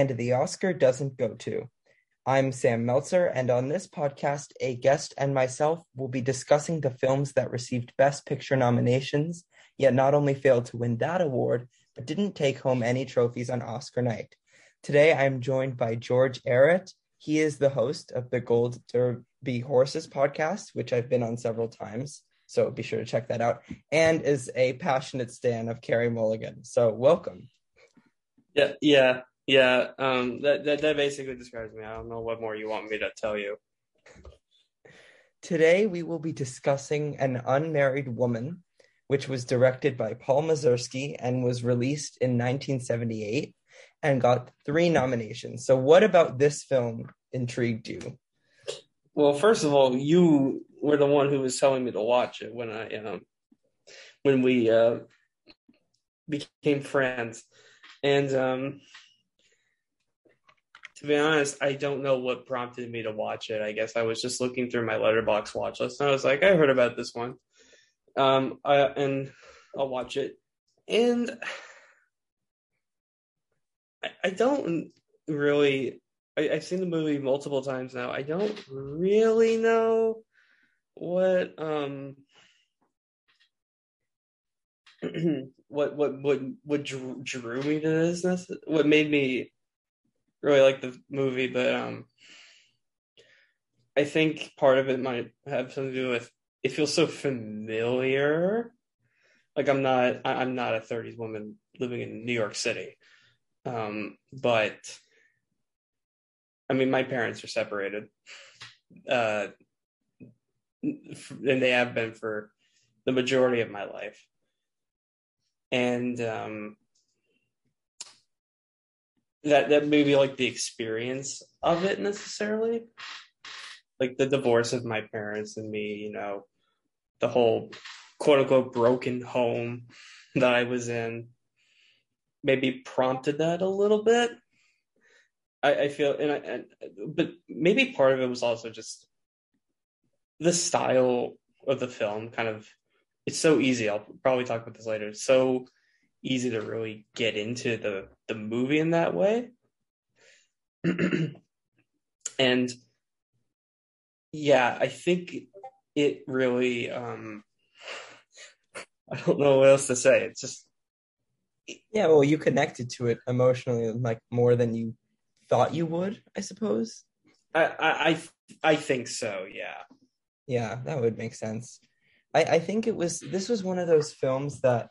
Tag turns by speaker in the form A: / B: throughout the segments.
A: And the Oscar Doesn't Go To. I'm Sam Meltzer, and on this podcast, a guest and myself will be discussing the films that received Best Picture nominations, yet not only failed to win that award, but didn't take home any trophies on Oscar night. Today, I'm joined by George Ehret. He is the host of the Gold Derby Horses podcast, which I've been on several times. So be sure to check that out, and is a passionate stan of Carey Mulligan. So welcome.
B: Yeah, yeah, yeah. Um, that, that that basically describes me. I don't know what more you want me to tell you.
A: Today we will be discussing An Unmarried Woman, which was directed by Paul Mazursky and was released in 1978 and got three nominations. So what about this film intrigued you?
B: Well, first of all, you were the one who was telling me to watch it when I um when we uh became friends. And um, to be honest, I don't know what prompted me to watch it. I guess I was just looking through my Letterboxd watch list and I was like, I heard about this one. Um, I, and I'll watch it. And I, I don't really, I, I've seen the movie multiple times now. I don't really know what, um, what what what what drew, drew me to this what made me really like the movie but um i think part of it might have something to do with it feels so familiar. Like i'm not i'm not a 30s woman living in new york city. Um but i mean my parents are separated. Uh and they have been for the majority of my life. And um, that that maybe like the experience of it necessarily, like the divorce of my parents and me, you know, the whole quote unquote broken home that I was in, maybe prompted that a little bit. I, I feel, and I, and but maybe part of it was also just the style of the film kind of it's so easy. I'll probably talk about this later. So easy to really get into the the movie in that way. and yeah, I think it really um I don't know what else to say. It's just
A: yeah, well, you connected to it emotionally like more than you thought you would, I suppose.
B: I I I think so, yeah.
A: Yeah, that would make sense. I, I think it was this was one of those films that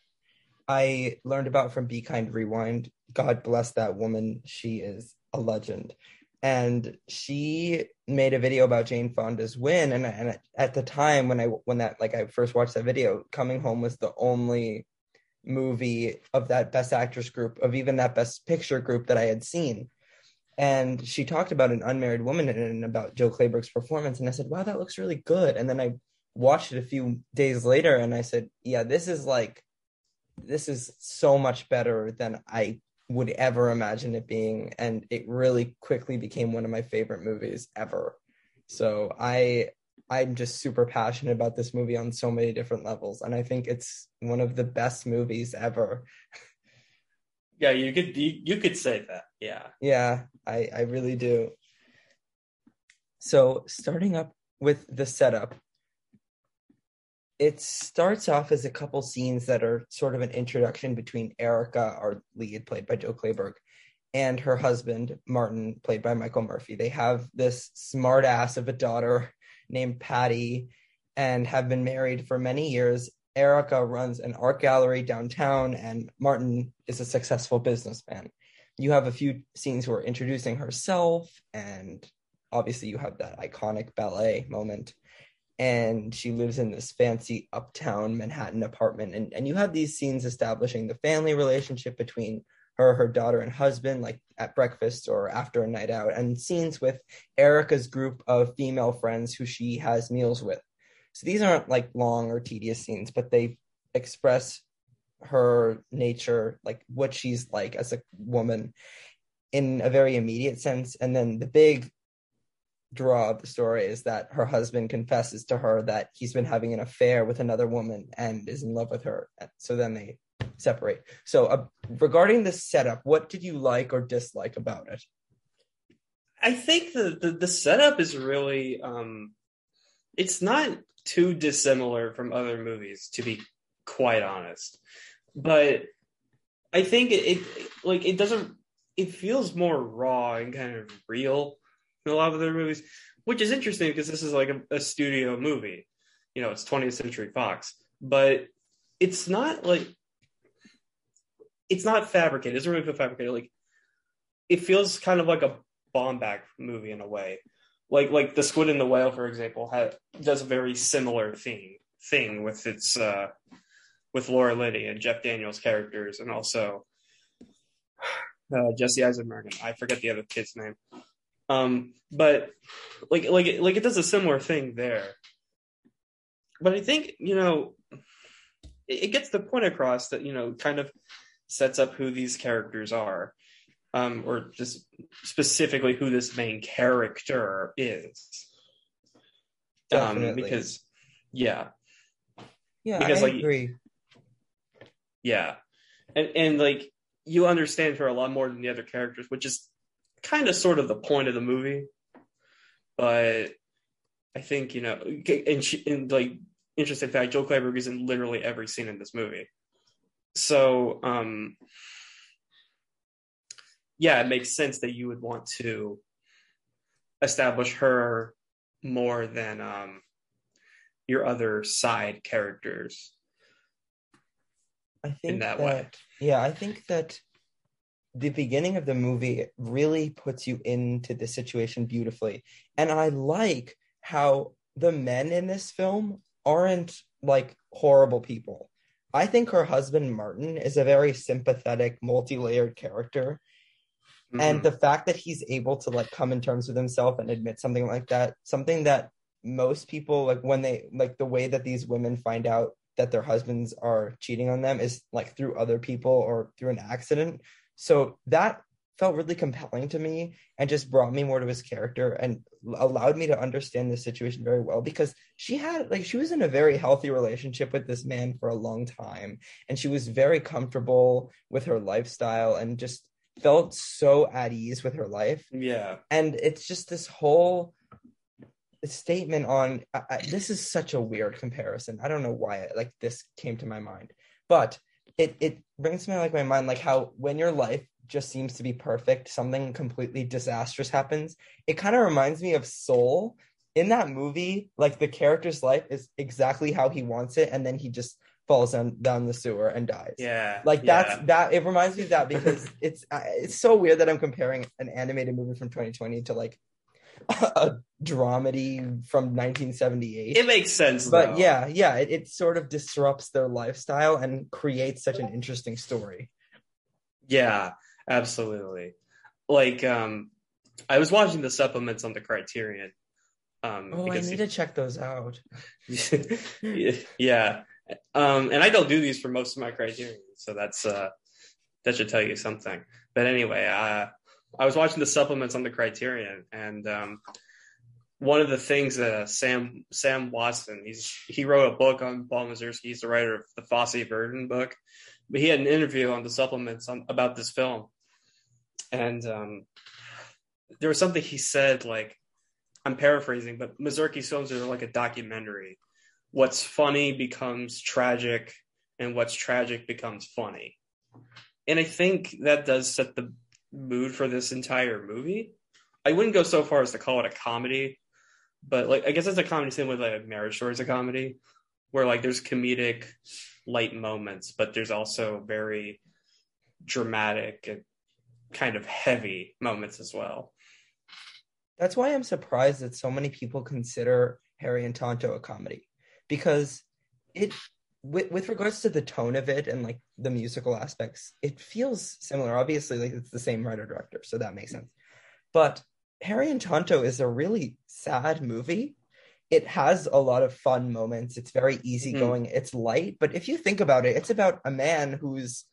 A: I learned about from Be Kind Rewind. God bless that woman. She is a legend. And she made a video about Jane Fonda's win. And, and at the time when I when that like I first watched that video, Coming Home was the only movie of that best actress group, of even that best picture group that I had seen. And she talked about an unmarried woman and about Jill Clayburgh's performance. And I said, wow, that looks really good. And then I watched it a few days later and I said, yeah, this is like, this is so much better than I would ever imagine it being. And it really quickly became one of my favorite movies ever. So I, I'm just super passionate about this movie on so many different levels. And I think it's one of the best movies ever.
B: Yeah, you could you, you could say that. Yeah.
A: Yeah, I I really do. So, starting up with the setup, it starts off as a couple scenes that are sort of an introduction between Erica, our lead, played by Jill Clayburgh, and her husband, Martin, played by Michael Murphy. They have this smart ass of a daughter named Patty and have been married for many years. Erica runs an art gallery downtown, and Martin is a successful businessman. You have a few scenes where introducing herself, and obviously, you have that iconic ballet moment and she lives in this fancy uptown Manhattan apartment. And, and you have these scenes establishing the family relationship between her, her daughter, and husband, like at breakfast or after a night out, and scenes with Erica's group of female friends who she has meals with. So these aren't like long or tedious scenes, but they express her nature, like what she's like as a woman in a very immediate sense. And then the big draw of the story is that her husband confesses to her that he's been having an affair with another woman and is in love with her. So then they separate. So, uh, regarding the setup, what did you like or dislike about it?
B: I think the, the, the setup is really um it's not too dissimilar from other movies to be quite honest. But I think it, it like it doesn't it feels more raw and kind of real than a lot of other movies, which is interesting because this is like a, a studio movie. You know, it's 20th Century Fox, but it's not like it's not fabricated. It doesn't really feel fabricated. Like it feels kind of like a Baumbach movie in a way. Like like the Squid and the Whale, for example, does a very similar thing thing with its uh, with Laura Linney and Jeff Daniels characters, and also uh, Jesse Eisenberg. And I forget the other kid's name. Um, but like like like it does a similar thing there. But I think you know it, it gets the point across that you know kind of sets up who these characters are um, or just specifically who this main character is. Um, because, yeah,
A: yeah, because I like, agree.
B: Yeah, and and like you understand her a lot more than the other characters, which is kind of sort of the point of the movie. But I think you know, and she, and like interesting fact, Jill Clayburgh is in literally every scene in this movie. So, um, yeah, it makes sense that you would want to establish her more than um, your other side characters.
A: I think in that, that way. Yeah, I think that the beginning of the movie really puts you into the situation beautifully. And I like how the men in this film aren't like horrible people. I think her husband Martin is a very sympathetic, multi-layered character Mm-hmm. And the fact that he's able to like come in terms with himself and admit something like that, something that most people like when they like the way that these women find out that their husbands are cheating on them is like through other people or through an accident. So that felt really compelling to me and just brought me more to his character and allowed me to understand the situation very well because she had like she was in a very healthy relationship with this man for a long time and she was very comfortable with her lifestyle and just felt so at ease with her life.
B: Yeah.
A: And it's just this whole statement on I, I, this is such a weird comparison. I don't know why it, like this came to my mind. But it it brings me like my mind like how when your life just seems to be perfect, something completely disastrous happens. It kind of reminds me of Soul. In that movie, like the character's life is exactly how he wants it, and then he just falls down, down the sewer and dies.
B: Yeah.
A: Like that's yeah. that it reminds me of that because it's uh, it's so weird that I'm comparing an animated movie from 2020 to like a dramedy from 1978.
B: It makes sense,
A: but though. yeah, yeah, it, it sort of disrupts their lifestyle and creates such an interesting story.
B: Yeah, absolutely. Like, um, I was watching the supplements on the Criterion.
A: Um, oh, I need to check those out.
B: yeah, um, and I don't do these for most of my criterion, so that's uh, that should tell you something. But anyway, uh, I was watching the supplements on the Criterion, and um, one of the things that uh, Sam Sam Wasson he's he wrote a book on Paul Mazursky. He's the writer of the Fosse Verdon book, but he had an interview on the supplements on, about this film, and um, there was something he said like I'm paraphrasing, but Mazursky's films are like a documentary what's funny becomes tragic and what's tragic becomes funny. And I think that does set the mood for this entire movie. I wouldn't go so far as to call it a comedy, but like I guess it's a comedy same with like Marriage Story is a comedy, where like there's comedic light moments, but there's also very dramatic and kind of heavy moments as well.
A: That's why I'm surprised that so many people consider Harry and Tonto a comedy because it with, with regards to the tone of it and like the musical aspects it feels similar. Obviously like it's the same writer director so that makes sense. But harry and tonto is a really sad movie. It has a lot of fun moments. It's very easygoing. Mm-hmm. it's light. But if you think about it it's about a man who's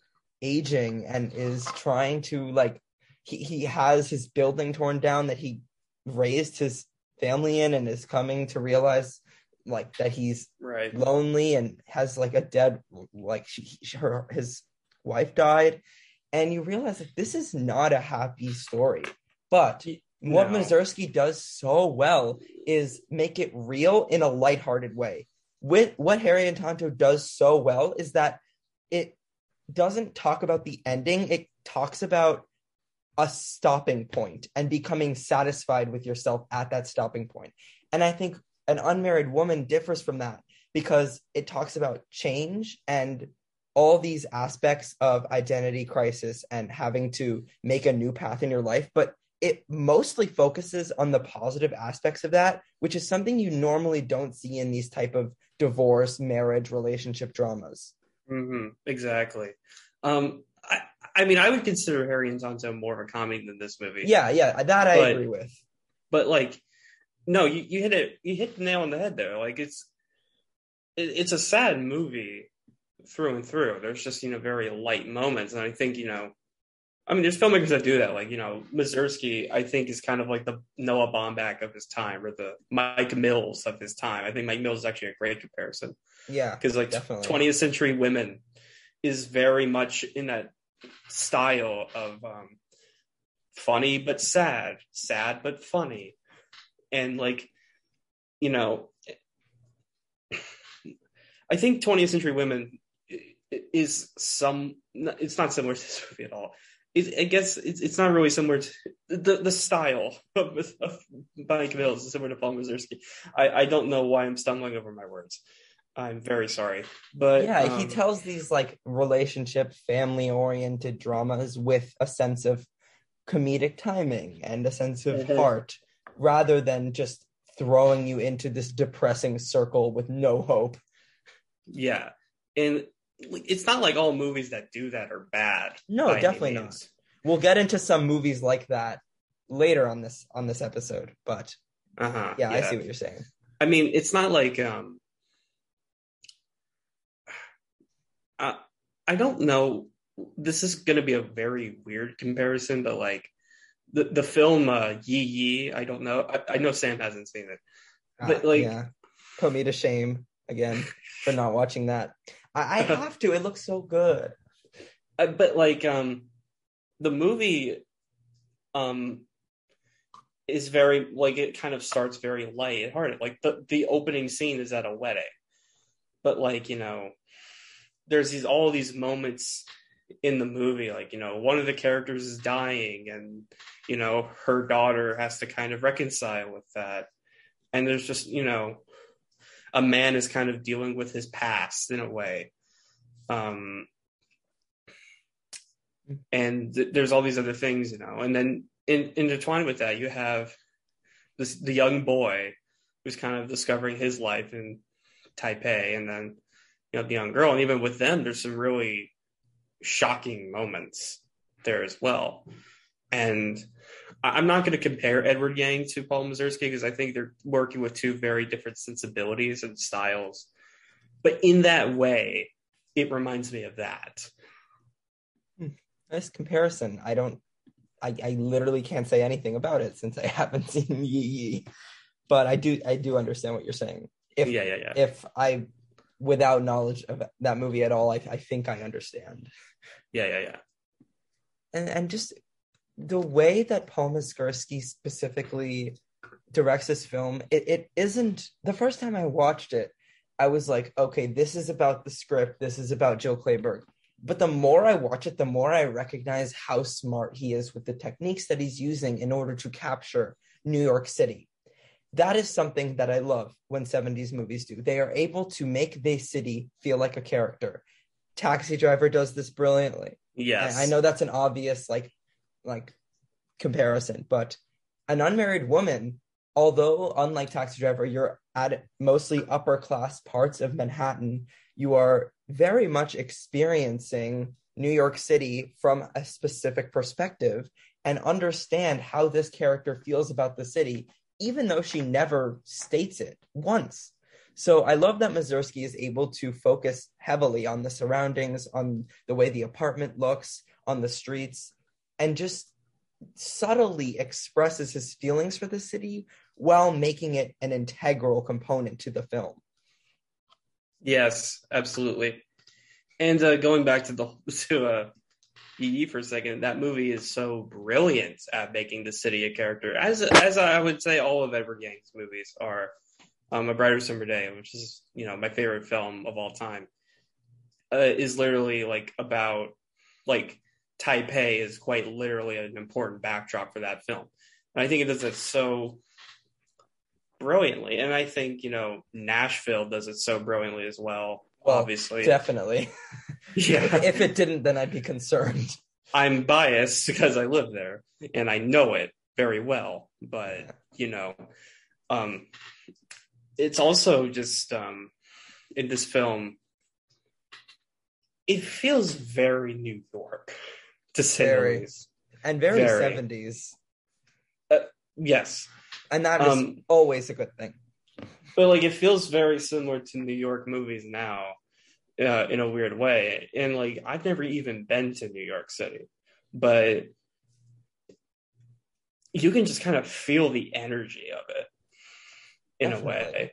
A: aging and is trying to like he, he has his building torn down that he raised his family in and is coming to realize like that he's
B: right
A: lonely and has like a dead like she, she, her his wife died, and you realize that this is not a happy story. But what Mazursky does so well is make it real in a lighthearted way. With what Harry and Tonto does so well is that it doesn't talk about the ending, it talks about a stopping point and becoming satisfied with yourself at that stopping. And I think an unmarried woman differs from that because it talks about change and all these aspects of identity crisis and having to make a new path in your life, but it mostly focuses on the positive aspects of that, which is something you normally don't see in these type of divorce, marriage, relationship dramas.
B: hmm exactly. Um, I, I mean, I would consider Harry and Tonto more of a comedy than this movie.
A: Yeah, yeah, that I
B: But-
A: agree with.
B: but like, no, you, you hit it. You hit the nail on the head there. Like, it's it, it's a sad movie through and through. There's just you know very light moments, and I think you know, I mean, there's filmmakers that do that. Like you know, Mazursky, I think is kind of like the Noah Baumbach of his time, or the Mike Mills of his time. I think Mike Mills is actually a great comparison.
A: Yeah,
B: because like
A: Definitely.
B: 20th century women is very much in that style of um, funny but sad sad but funny and like you know i think 20th century women is some it's not similar to this movie at all it, I guess it's, it's not really similar to the the style of, of Mike Mills is similar to Paul Mazursky. I, I don't know why I'm stumbling over my words. I'm very sorry, but
A: yeah, he
B: um,
A: tells these like relationship, family oriented dramas with a sense of comedic timing and a sense of
B: Mhm.
A: heart rather than just throwing you into this depressing circle with no hope.
B: yeah, and it's not like all movies that do that are bad.
A: No, definitely not. We'll get into some movies like that later on this on this episode, but
B: Uh-huh.
A: yeah, I see what you're saying.
B: I mean, it's not like um I I don't know. This is going to be a very weird comparison, but like the the film uh, Yi Yi, I don't know. I, I know Sam hasn't seen it. But,
A: Ah,
B: like-
A: yeah, put me to shame again for not watching that. I, I have to. It looks so good.
B: Uh, but like um the movie um is very like it kind of starts very light-hearted. Like the the opening scene is at a wedding. But like, you know, there's these all these moments in the movie like, you know, one of the characters is dying and you know, her daughter has to kind of reconcile with that. And there's just, you know, a man is kind of dealing with his past in a way. Um and th- there's all these other things, you know. And then in, intertwined with that, you have this the young boy who's kind of discovering his life in Taipei, and then you know the young girl, and even with them, there's some really shocking moments there as well. And I'm not going to compare Edward Yang to Paul Mazursky because I think they're working with two very different sensibilities and styles. But in that way, it reminds me of that. Hmm.
A: Nice comparison. I don't. I, I literally can't say anything about it since I haven't seen Yi Yi, but I do. I do understand what you're saying. If
B: yeah, yeah, yeah.
A: if I, without knowledge of that movie at all, I, I think I understand.
B: Yeah, yeah, yeah.
A: and and just the way that Paul Mazursky specifically directs this film, it, it isn't the first time I watched it, I was like, okay, this is about the script, this is about Jill Clayburgh. But the more I watch it, the more I recognize how smart he is with the techniques that he's using in order to capture New York City. That is something that I love when 70s movies do. They are able to make the city feel like a character. Taxi Driver does this brilliantly.
B: Yes.
A: I, I know that's an obvious like like comparison, but an unmarried woman, although unlike Taxi Driver, you're at mostly upper class parts of Manhattan, you are very much experiencing New York City from a specific perspective and understand how this character feels about the city, even though she never states it once. So I love that Mazursky is able to focus heavily on the surroundings, on the way the apartment looks, on the streets, and just subtly expresses his feelings for the city while making it an integral component to the film.
B: Yes, absolutely. And uh, going back to the to uh, Yi Yi for a second, that movie is so brilliant at making the city a character, as as I would say all of Edward Yang's movies are. Um, a Brighter Summer Day, which is you know my favorite film of all time, uh, is literally like about like Taipei is quite literally an important backdrop for that film. And I think it does it so brilliantly, and I think you know Nashville does it so brilliantly as well.
A: Well,
B: obviously,
A: Definitely.
B: yeah.
A: if it didn't, then I'd be concerned.
B: I'm biased because I live there and I know it very well, but you know, um, it's also just um, in this film, it feels very New York, to say
A: Very.
B: the least.
A: And very,
B: Very.
A: 70s.
B: Yes,
A: And that is
B: Um,
A: always a good thing.
B: But like it feels very similar to New York movies now, uh, in a weird way. And like I've never even been to New York City, but you can just kind of feel the energy of it in a way.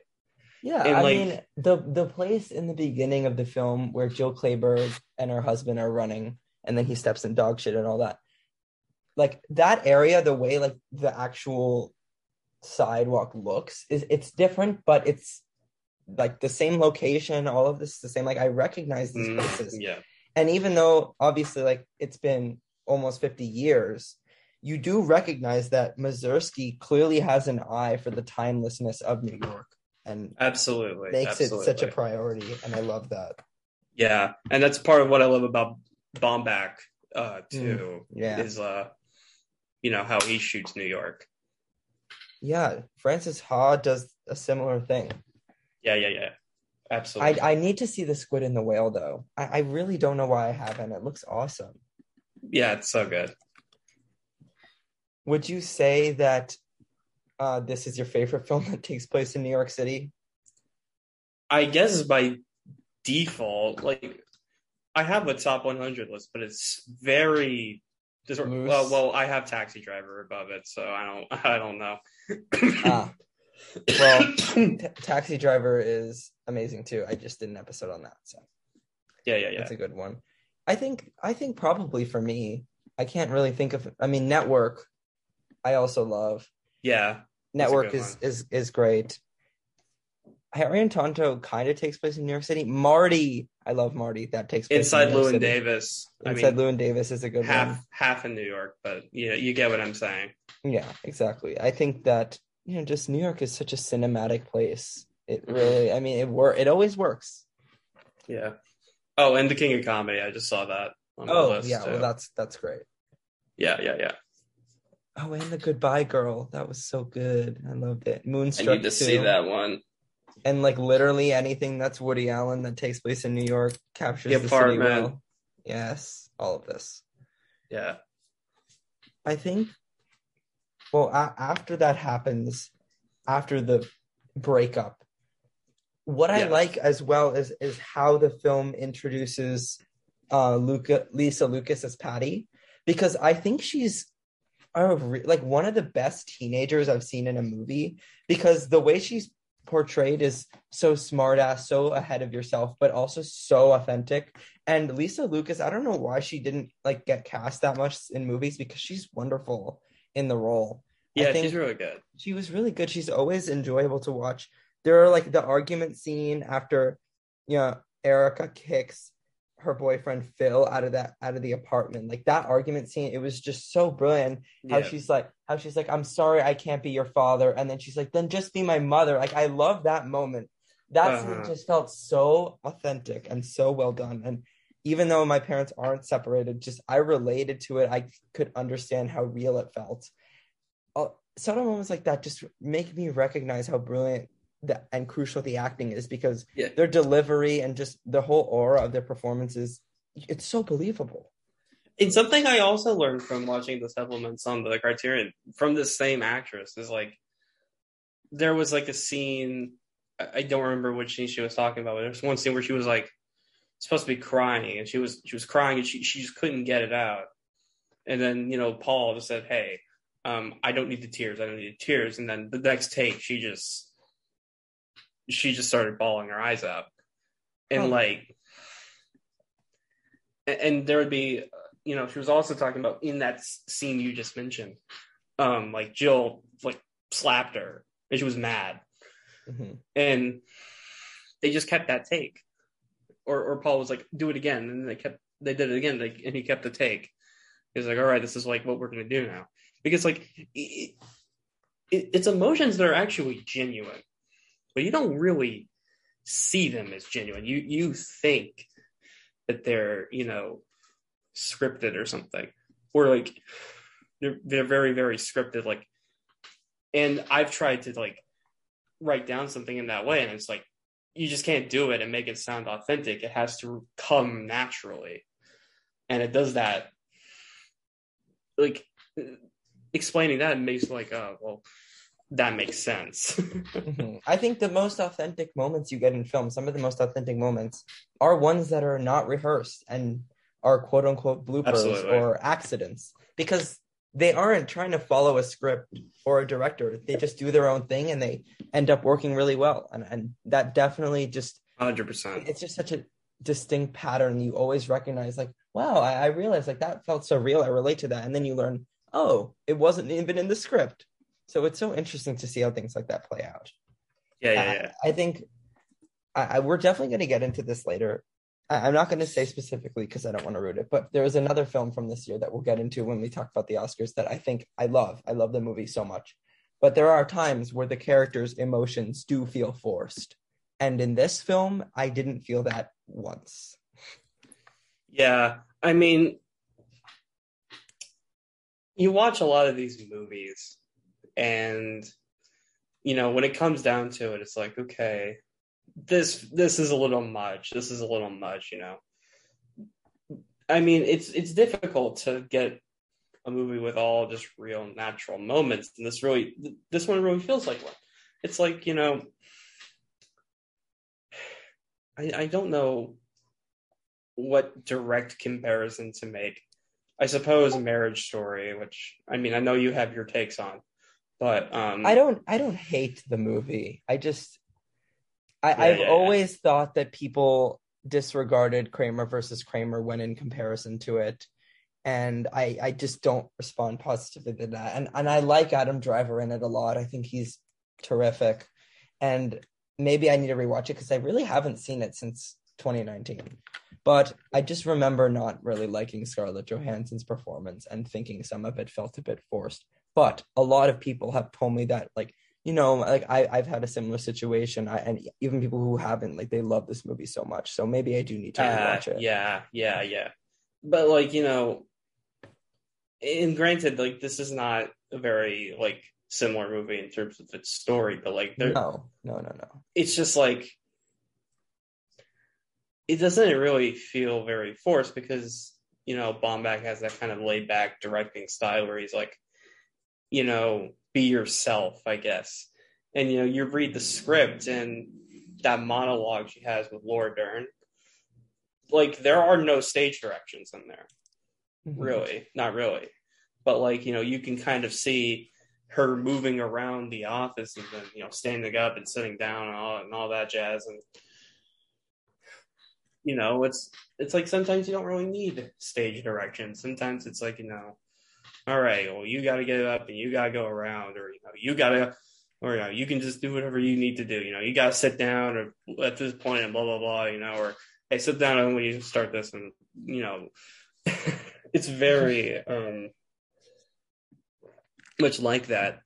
A: Yeah,
B: And,
A: I
B: like-
A: mean the the place in the beginning of the film where Jill Clayburgh and her husband are running, and then he steps in dog shit and all that. Like that area, the way like the actual sidewalk looks is it's different, but it's like the same location. All of this is the same. Like I recognize these
B: Mm,
A: places,
B: yeah,
A: and even though obviously like it's been almost fifty years. You do recognize that Mazursky clearly has an eye for the timelessness of New York, and
B: absolutely.
A: makes
B: absolutely.
A: it such a priority and i love that
B: yeah, and that's part of what I love about Baumbach uh, too.
A: yeah
B: Is uh, you know how he shoots New York.
A: Yeah francis ha does a similar thing
B: Yeah, yeah, yeah. Absolutely.
A: i i need to see the squid and the whale though i, I really don't know why i haven't it looks awesome
B: yeah, it's so good.
A: would you say that uh this is your favorite film that takes place in new york city
B: I guess by default, like I have a top 100 list, but it's very well. Well, I have Taxi Driver above it, so I don't. I don't know.
A: Ah well T- taxi driver is amazing too i just did an episode on that so
B: yeah, yeah, yeah.
A: That's a good one. I think I think probably for me, I can't really think of I mean network I also love.
B: Yeah,
A: Network is
B: one.
A: is is great. Harry and Tonto kind of takes place in New York City. Marty, I love Marty. That takes place
B: Inside
A: in New York
B: Llewyn
A: City.
B: Davis. I
A: Inside
B: mean,
A: Llewyn Davis is a good
B: half
A: one.
B: half in New York, but you know, you get what I'm saying.
A: Yeah, exactly. I think that you know, just New York is such a cinematic place. It
B: Mhm.
A: really, I mean, it work. It always works.
B: Yeah. Oh, and the King of Comedy. I just saw that on the
A: Oh
B: list.
A: yeah,
B: too.
A: well that's that's great.
B: yeah, yeah, yeah.
A: Oh, and the Goodbye Girl, that was so good. I loved it. Moonstruck.
B: I need to see that one.
A: And like literally anything that's Woody Allen that takes place in New York captures
B: The
A: the, city well. Yes, all of this.
B: Yeah.
A: I think. Well, a- after that happens, after the breakup, what I like as well is is how the film introduces uh Luca Lisa Lucas as Patty, because I think she's a re- like one of the best teenagers I've seen in a movie because the way she's portrayed is so smart ass, so ahead of yourself, but also so authentic. And Lisa Lucas, I don't know why she didn't like get cast that much in movies because she's wonderful in the role. I
B: Yeah, she's really good.
A: she was really good. She's always enjoyable to watch. There are like the argument scene after, you know, Erica kicks her boyfriend Phil out of that out of the apartment. Like that argument scene, it was just so brilliant. How
B: Yeah.
A: she's like, how she's like, I'm sorry, I can't be your father, and then she's like, then just be my mother. Like I love that moment. That
B: Uh-huh.
A: just felt so authentic and so well done. And even though my parents aren't separated, just I related to it. I could understand how real it felt. Uh, subtle moments like that just make me recognize how brilliant the, and crucial the acting is because
B: Yeah.
A: their delivery and just the whole aura of their performances, it's so believable.
B: And something I also learned from watching the supplements on the Criterion from the same actress is like there was like a scene I I don't remember which scene she was talking about, but there was one scene where she was like supposed to be crying and she was she was crying and she she just couldn't get it out. And then, you know, Paul just said, Hey, um, I don't need the tears, I don't need the tears. And then the next take she just she just started bawling her eyes out. And
A: Huh.
B: like and, there would be, you know, she was also talking about in that scene you just mentioned, um, like Jill like slapped her and she was mad,
A: Mhm.
B: and they just kept that take, or or Paul was like, do it again, and they kept they did it again, like, and he kept the take. He's like, all right, this is like what we're gonna do now, because like it, it, it's emotions that are actually genuine, but you don't really see them as genuine. You you think that they're you know scripted or something, or like they're they're very very scripted. Like, and I've tried to like write down something in that way, and it's like you just can't do it and make it sound authentic. It has to come naturally, and it does that. Like explaining that makes like, oh well, that makes sense.
A: Mhm. I think the most authentic moments you get in film, some of the most authentic moments, are ones that are not rehearsed and are quote unquote bloopers
B: Absolutely.
A: or accidents because they aren't trying to follow a script or a director. They just do their own thing and they end up working really well. And and that definitely just
B: Hundred percent.
A: it's just such a distinct pattern. You always recognize like, wow, I, I realized like that felt so real. I relate to that. And then you learn, oh, it wasn't even in the script. So it's so interesting to see how things like that play out.
B: Yeah, yeah, uh, yeah.
A: I, I think I, I, we're definitely going to get into this later. I, I'm not going to say specifically because I don't want to root it, but there is another film from this year that we'll get into when we talk about the Oscars that I think I love. I love the movie so much. But there are times where the characters' emotions do feel forced. And in this film, I didn't feel that once.
B: Yeah, I mean, you watch a lot of these movies, and you know when it comes down to it, it's like, okay, this this is a little much. This is a little much. You know, I mean, it's it's difficult to get a movie with all just real natural moments, and this really this one really feels like one. It's like you know, I I don't know what direct comparison to make. I suppose Marriage Story, which I mean, I know you have your takes on, but um,
A: I don't I don't hate the movie. I just I,
B: Yeah,
A: I've
B: yeah, yeah.
A: always thought that people disregarded Kramer versus Kramer when in comparison to it. And I, I just don't respond positively to that. And and I like Adam Driver in it a lot. I think he's terrific. And maybe I need to rewatch it because I really haven't seen it since 2019. But I just remember not really liking Scarlett Johansson's performance and thinking some of it felt a bit forced. But a lot of people have told me that, like, you know, like I, I've had a similar situation. I, and even people who haven't, like, they love this movie so much. So maybe I do need to
B: uh,
A: rewatch it.
B: yeah, yeah, yeah. But like you know, and granted, like this is not a very like similar movie in terms of its story, but like there,
A: No, no, no, no.
B: it's just like it doesn't really feel very forced because you know Baumbach has that kind of laid back directing style where he's like, you know, be yourself, I guess. And you know, you read the script and that monologue she has with Laura Dern, like there are no stage directions in there,
A: Mhm.
B: really, not really. But like you know, you can kind of see her moving around the office and then you know standing up and sitting down and all and all that jazz and you know it's it's like sometimes you don't really need stage direction sometimes it's like you know all right well you got to get up and you got to go around or you know you got to or you know you can just do whatever you need to do you know you got to sit down or at this point and blah blah blah you know or hey sit down and you start this and you know it's very um much like that.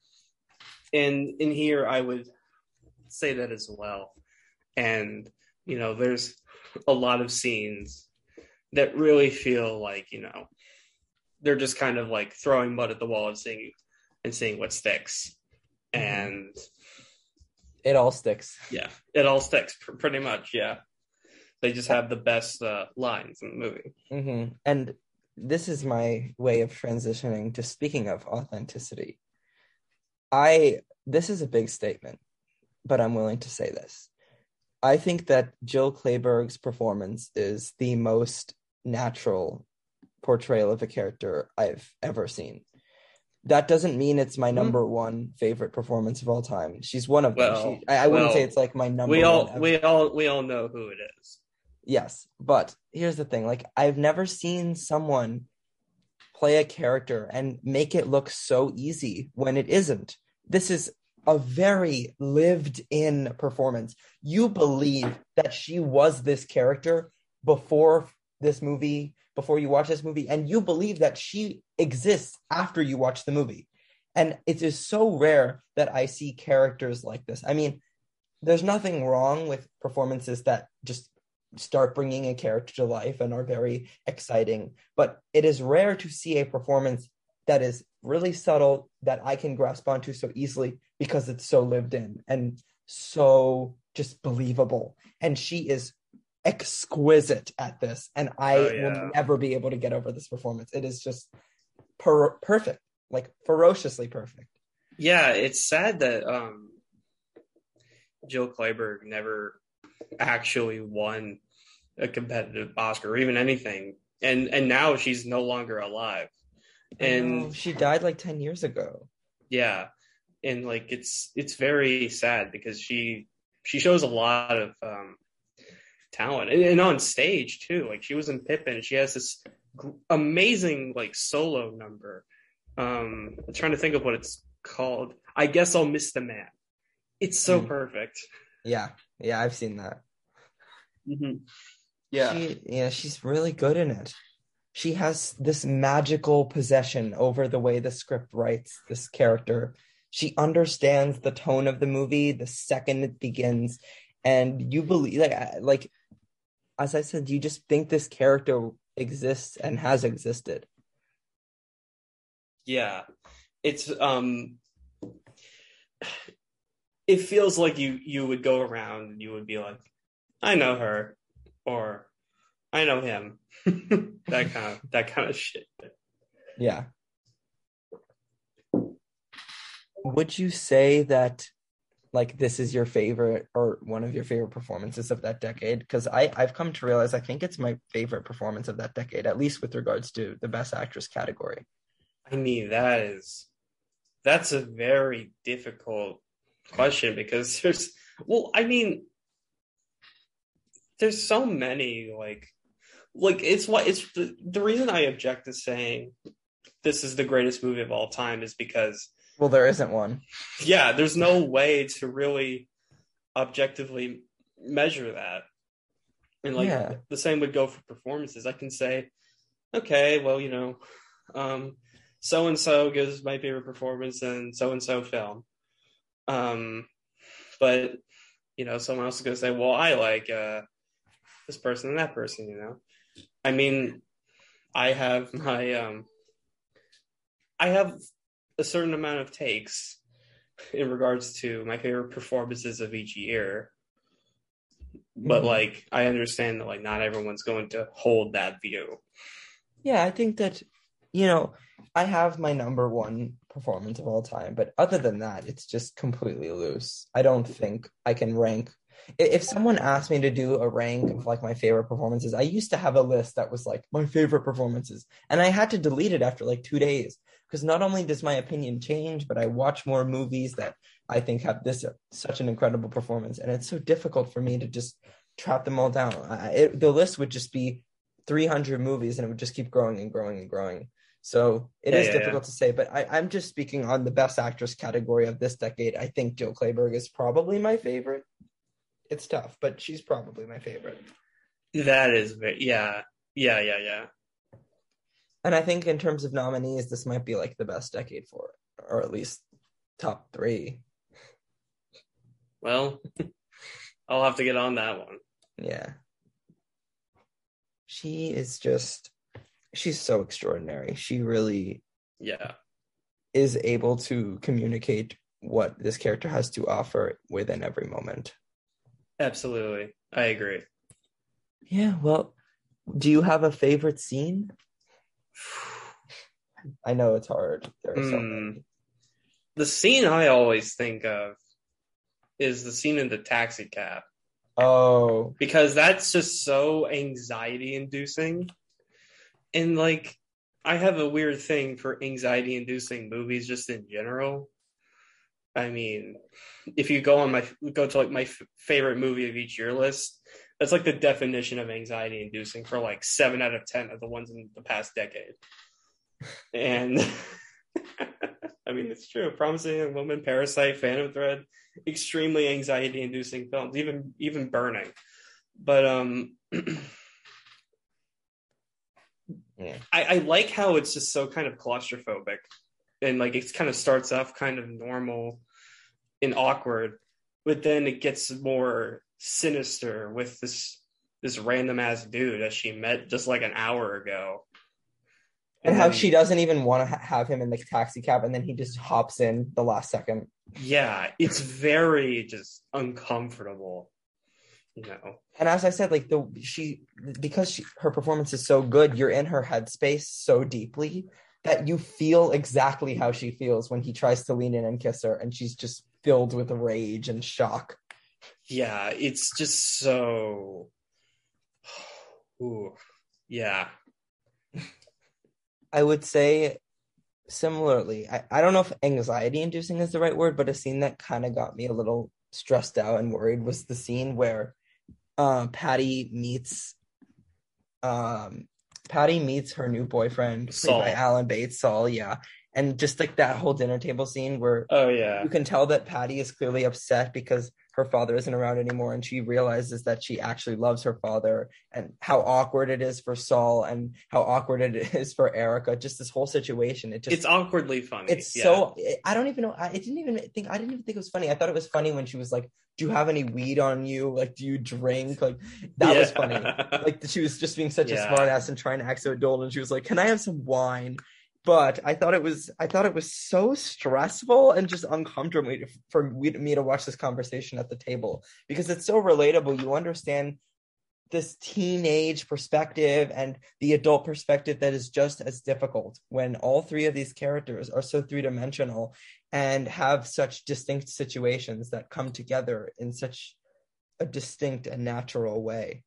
B: And in here i would say that as well. And you know there's a lot of scenes that really feel like you know they're just kind of like throwing mud at the wall and seeing and seeing what sticks
A: Mhm.
B: and
A: It all sticks.
B: yeah it all sticks pr- pretty much yeah they just have the best uh, lines in the movie
A: hmm And this is my way of transitioning to speaking of authenticity. I this is a big statement, but I'm willing to say this. I think that Jill Clayburgh's performance is the most natural portrayal of a character I've ever seen. That doesn't mean it's my
B: Mhm.
A: number one favorite performance of all time. She's one of them. She, I, I wouldn't say it's like my number
B: we
A: one.
B: all we all we all know who it is
A: Yes, but here's the thing: like I've never seen someone play a character and make it look so easy when it isn't. This is a very lived in performance. You believe that she was this character before this movie, before you watch this movie, and you believe that she exists after you watch the movie. And it is so rare that I see characters like this. I mean, there's nothing wrong with performances that just start bringing a character to life and are very exciting, but it is rare to see a performance that is really subtle that I can grasp onto so easily because it's so lived in and so just believable. And she is exquisite at this, and I
B: Oh, yeah.
A: will never be able to get over this performance. It is just per- perfect, like ferociously perfect.
B: Yeah, it's sad that um Jill Clayburgh never actually won a competitive Oscar or even anything. And and now she's no longer alive. And
A: she died like 10 years ago.
B: yeah. And like it's it's very sad because she she shows a lot of um talent and, and on stage too. Like she was in Pippin. She has this gr- amazing like solo number. Um I'm trying to think of what it's called. I guess I'll miss the man. It's so
A: Hmm.
B: perfect.
A: Yeah, yeah, I've seen that.
B: Yeah.
A: She, yeah, she's really good in it. She has this magical possession over the way the script writes this character. She understands the tone of the movie the second it begins, and you believe, like, like as I said, you just think this character exists and has existed.
B: Yeah. It's um it feels like you you would go around and you would be like, I know her or I know him. that kind of that kind of shit.
A: Yeah. Would you say that like this is your favorite or one of your favorite performances of that decade? Because I I've come to realize I think it's my favorite performance of that decade, at least with regards to the best actress category.
B: I mean, that is that's a very difficult question because there's well, I mean there's so many like like it's what it's the, the reason I object to saying this is the greatest movie of all time is because
A: Well, there isn't one.
B: yeah, there's no way to really objectively measure that. And like
A: Yeah.
B: the same would go for performances. I can say, okay, well, you know, um, so and so gives my favorite performance in so and so film. Um, but you know, someone else is gonna say, well, I like uh, this person and that person. You know, I mean, I have my um, I have a certain amount of takes in regards to my favorite performances of each year. But
A: Mhm.
B: like I understand that like not everyone's going to hold that view.
A: Yeah, I think that, you know, I have my number one performance of all time, but other than that, it's just completely loose. I don't think I can rank. If someone asked me to do a rank of like my favorite performances, I used to have a list that was like my favorite performances, and I had to delete it after like two days because not only does my opinion change, but I watch more movies that I think have this such an incredible performance, and it's so difficult for me to just trap them all down. I, it, the list would just be 300 movies and it would just keep growing and growing and growing. So it is
B: Yeah, yeah,
A: difficult to say, but I, I'm just speaking on the best actress category of this decade. I think Jill Clayburgh is probably my favorite. It's tough, but she's probably my favorite.
B: That is very yeah. Yeah, yeah, yeah.
A: And I think in terms of nominees, this might be like the best decade for it, or at least top three.
B: Well, I'll have to get on that one.
A: Yeah. She is just, she's so extraordinary. She really
B: Yeah.
A: is able to communicate what this character has to offer within every moment.
B: Absolutely. I agree.
A: Yeah, well, do you have a favorite scene? I know it's hard. There are so
B: hmm.
A: many.
B: The scene I always think of is the scene in the taxi cab
A: Oh,
B: because that's just so anxiety inducing. And like I have a weird thing for anxiety inducing movies just in general. I mean, if you go on my go to like my f- favorite movie of each year list, That's like the definition of anxiety inducing for like seven out of ten of the ones in the past decade. And I mean, it's true. Promising Young Woman, Parasite, Phantom Thread, extremely anxiety inducing films. Even even Burning, but um.
A: Yeah.
B: I, I like how it's just so kind of claustrophobic and like it kind of starts off kind of normal and awkward but then it gets more sinister with this this random ass dude that she met just like an hour ago
A: And how
B: then-
A: she doesn't even want to ha- have him in the taxi cab, and then he just hops in the last second.
B: yeah it's very just uncomfortable you know
A: And as I said, like the she because she, her performance is so good, you're in her headspace so deeply that you feel exactly how she feels when he tries to lean in and kiss her, and she's just filled with rage and shock.
B: Yeah it's just so Ooh, yeah
A: I would say similarly, I, I don't know if anxiety inducing is the right word, but a scene that kind of got me a little stressed out and worried was the scene where uh, Patty meets um Patty meets her new boyfriend
B: Saul.
A: by Alan Bates, Saul, yeah. And just like that whole dinner table scene where
B: oh yeah
A: you can tell that Patty is clearly upset because her father isn't around anymore and she realizes that she actually loves her father and how awkward it is for Saul and how awkward it is for Erica. Just this whole situation it just
B: it's awkwardly funny
A: it's
B: yeah.
A: so I don't even know I didn't even think I didn't even think it was funny. I thought it was funny when she was like do you have any weed on you? Like do you drink? Like that was funny. Like she was just being such a
B: Yeah.
A: smart ass and trying to act so adult and she was like can I have some wine but I thought it was I thought it was so stressful and just uncomfortable for me to watch this conversation at the table because it's so relatable you understand this teenage perspective and the adult perspective that is just as difficult when all three of these characters are so three-dimensional and have such distinct situations that come together in such a distinct and natural way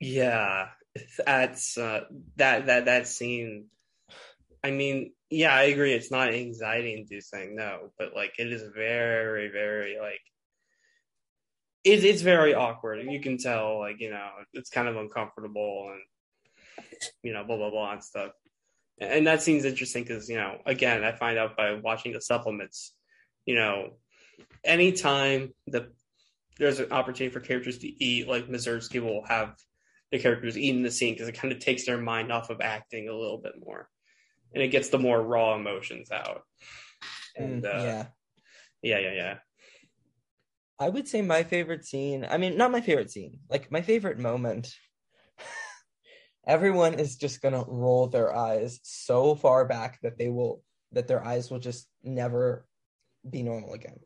B: Yeah, that's uh, that that that scene. I mean, yeah, I agree. It's not anxiety inducing, no, but like it is very, very like it, it's very awkward, you can tell, like you know, it's kind of uncomfortable, and you know, blah blah blah and stuff. And that scene's interesting because you know, again, I find out by watching the supplements, you know, anytime the there's an opportunity for characters to eat, like Mazursky will have the characters eating the scene because it kind of takes their mind off of acting a little bit more, and it gets the more raw emotions out. And
A: Mm,
B: uh,
A: yeah
B: yeah, yeah, yeah.
A: I would say my favorite scene, I mean, not my favorite scene, like my favorite moment. Everyone is just going to roll their eyes so far back that they will, that their eyes will just never be normal again.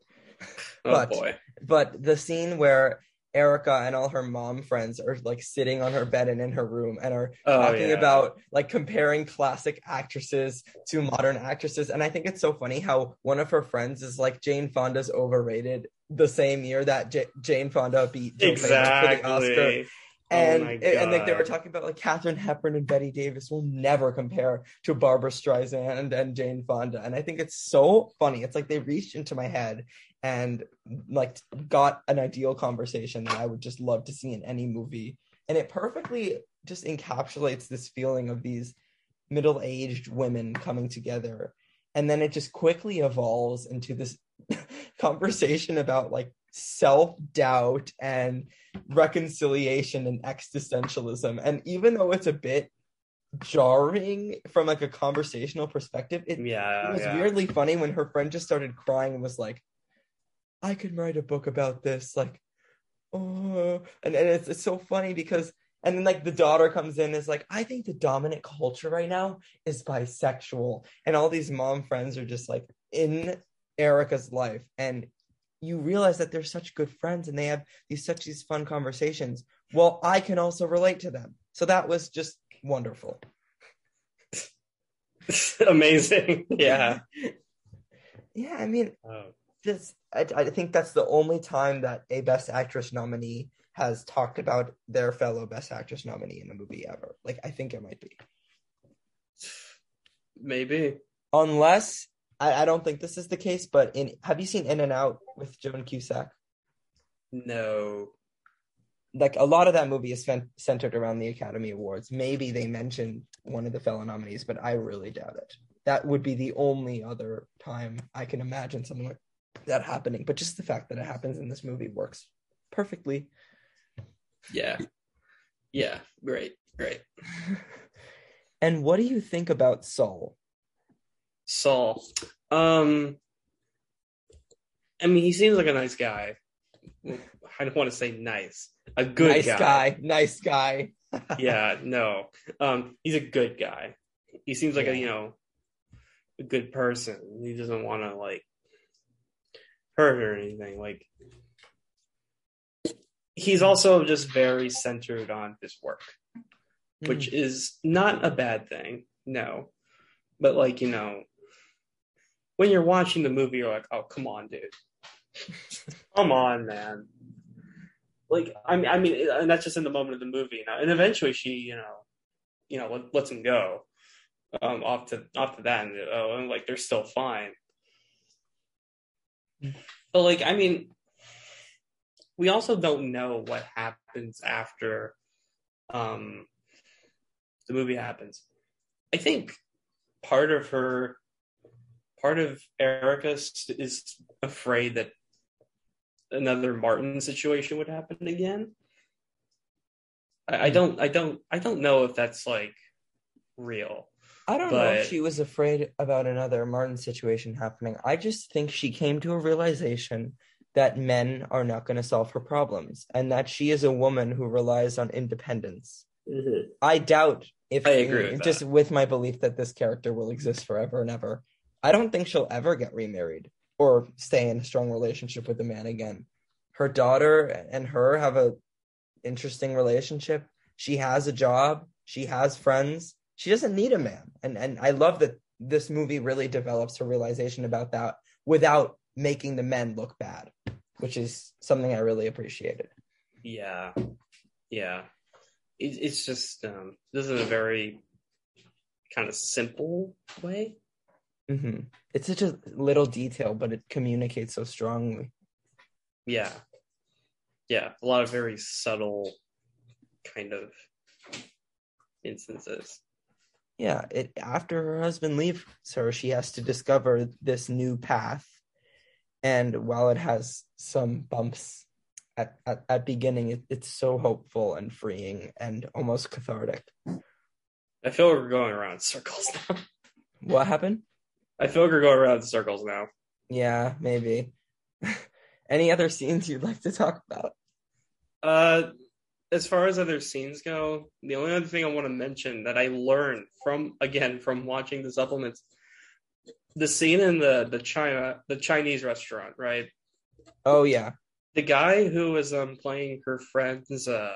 B: Oh
A: But-
B: boy.
A: But the scene where Erica and all her mom friends are like sitting on her bed and in her room and are
B: Oh,
A: talking
B: yeah.
A: about like comparing classic actresses to modern actresses. And I think it's so funny how one of her friends is like Jane Fonda's overrated the same year that J- Jane Fonda beat Taylor for the Oscar.
B: Exactly. Oh
A: And and like they were talking about like Katharine Hepburn and Bette Davis will never compare to Barbra Streisand and Jane Fonda. And I think it's so funny. It's like they reached into my head and like got an ideal conversation that I would just love to see in any movie. And it perfectly just encapsulates this feeling of these middle-aged women coming together. And then it just quickly evolves into this conversation about like self-doubt and reconciliation and existentialism. And even though it's a bit jarring from like a conversational perspective, it,
B: Yeah,
A: it was
B: yeah.
A: weirdly funny when her friend just started crying and was like, I could write a book about this. Like, oh, and, and it's, it's so funny because, and then like the daughter comes in is like, I think the dominant culture right now is bisexual. And all these mom friends are just like in Erica's life. And you realize that they're such good friends and they have these such these fun conversations. Well, I can also relate to them. So that was just wonderful.
B: Amazing. Yeah.
A: Yeah, I mean,
B: Oh.
A: This I, I think that's the only time that a best actress nominee has talked about their fellow best actress nominee in a movie ever. Like I think it might be.
B: Maybe.
A: Unless I, I don't think this is the case, but in have you seen In and Out with Joan Cusack?
B: No.
A: like a lot of that movie is centered around the Academy Awards. Maybe they mentioned one of the fellow nominees, but I really doubt it. That would be the only other time I can imagine something like that happening. But just the fact that it happens in this movie works perfectly.
B: Yeah. Yeah. Great. Great.
A: and what do you think about Saul?
B: Saul. Um I mean he seems like a nice guy. I don't want to say nice. A good
A: nice
B: guy.
A: guy. Nice guy.
B: yeah, no. Um he's a good guy. He seems like
A: Yeah.
B: a you know a good person. He doesn't want to like hurt or anything. Like he's also just very centered on his work. which is not a bad thing. No. But like, you know, when you're watching the movie, you're like, oh, come on, dude. come on, man. Like, I mean, I mean, and that's just in the moment of the movie. Now, and eventually, she, you know, you know, let, lets him go, um, off to off to that, and, oh, and like they're still fine. But like, I mean, we also don't know what happens after, um, the movie happens. I think part of her, part of Erica is afraid that another Martin situation would happen again. I, I don't, I don't, I don't know if that's like real.
A: I don't know if she was afraid about another Martin situation happening. I just think she came to a realization that men are not going to solve her problems and that she is a woman who relies on independence. Mm-hmm. I doubt if
B: I agree with
A: just with my belief that this character will exist forever and ever. I don't think she'll ever get remarried or stay in a strong relationship with a man again. Her daughter and her have a interesting relationship. She has a job, she has friends. She doesn't need a man. And and I love that this movie really develops her realization about that without making the men look bad, which is something I really appreciated.
B: Yeah, yeah. It, it's just um, this is a very kind of simple way.
A: hmm It's such a little detail, but it communicates so strongly.
B: Yeah, yeah. A lot of very subtle kind of instances.
A: Yeah, it after her husband leaves her, she has to discover this new path. And while it has some bumps at at, at beginning, it, it's so hopeful and freeing and almost cathartic.
B: I feel like we're going around in circles now.
A: What happened?
B: I feel like we're going around in circles now.
A: Yeah, maybe. Any other scenes you'd like to talk about?
B: Uh, as far as other scenes go, the only other thing I want to mention that I learned from again from watching the supplements, the scene in the the China the Chinese restaurant, right?
A: Oh yeah.
B: The guy who was um playing her friend's uh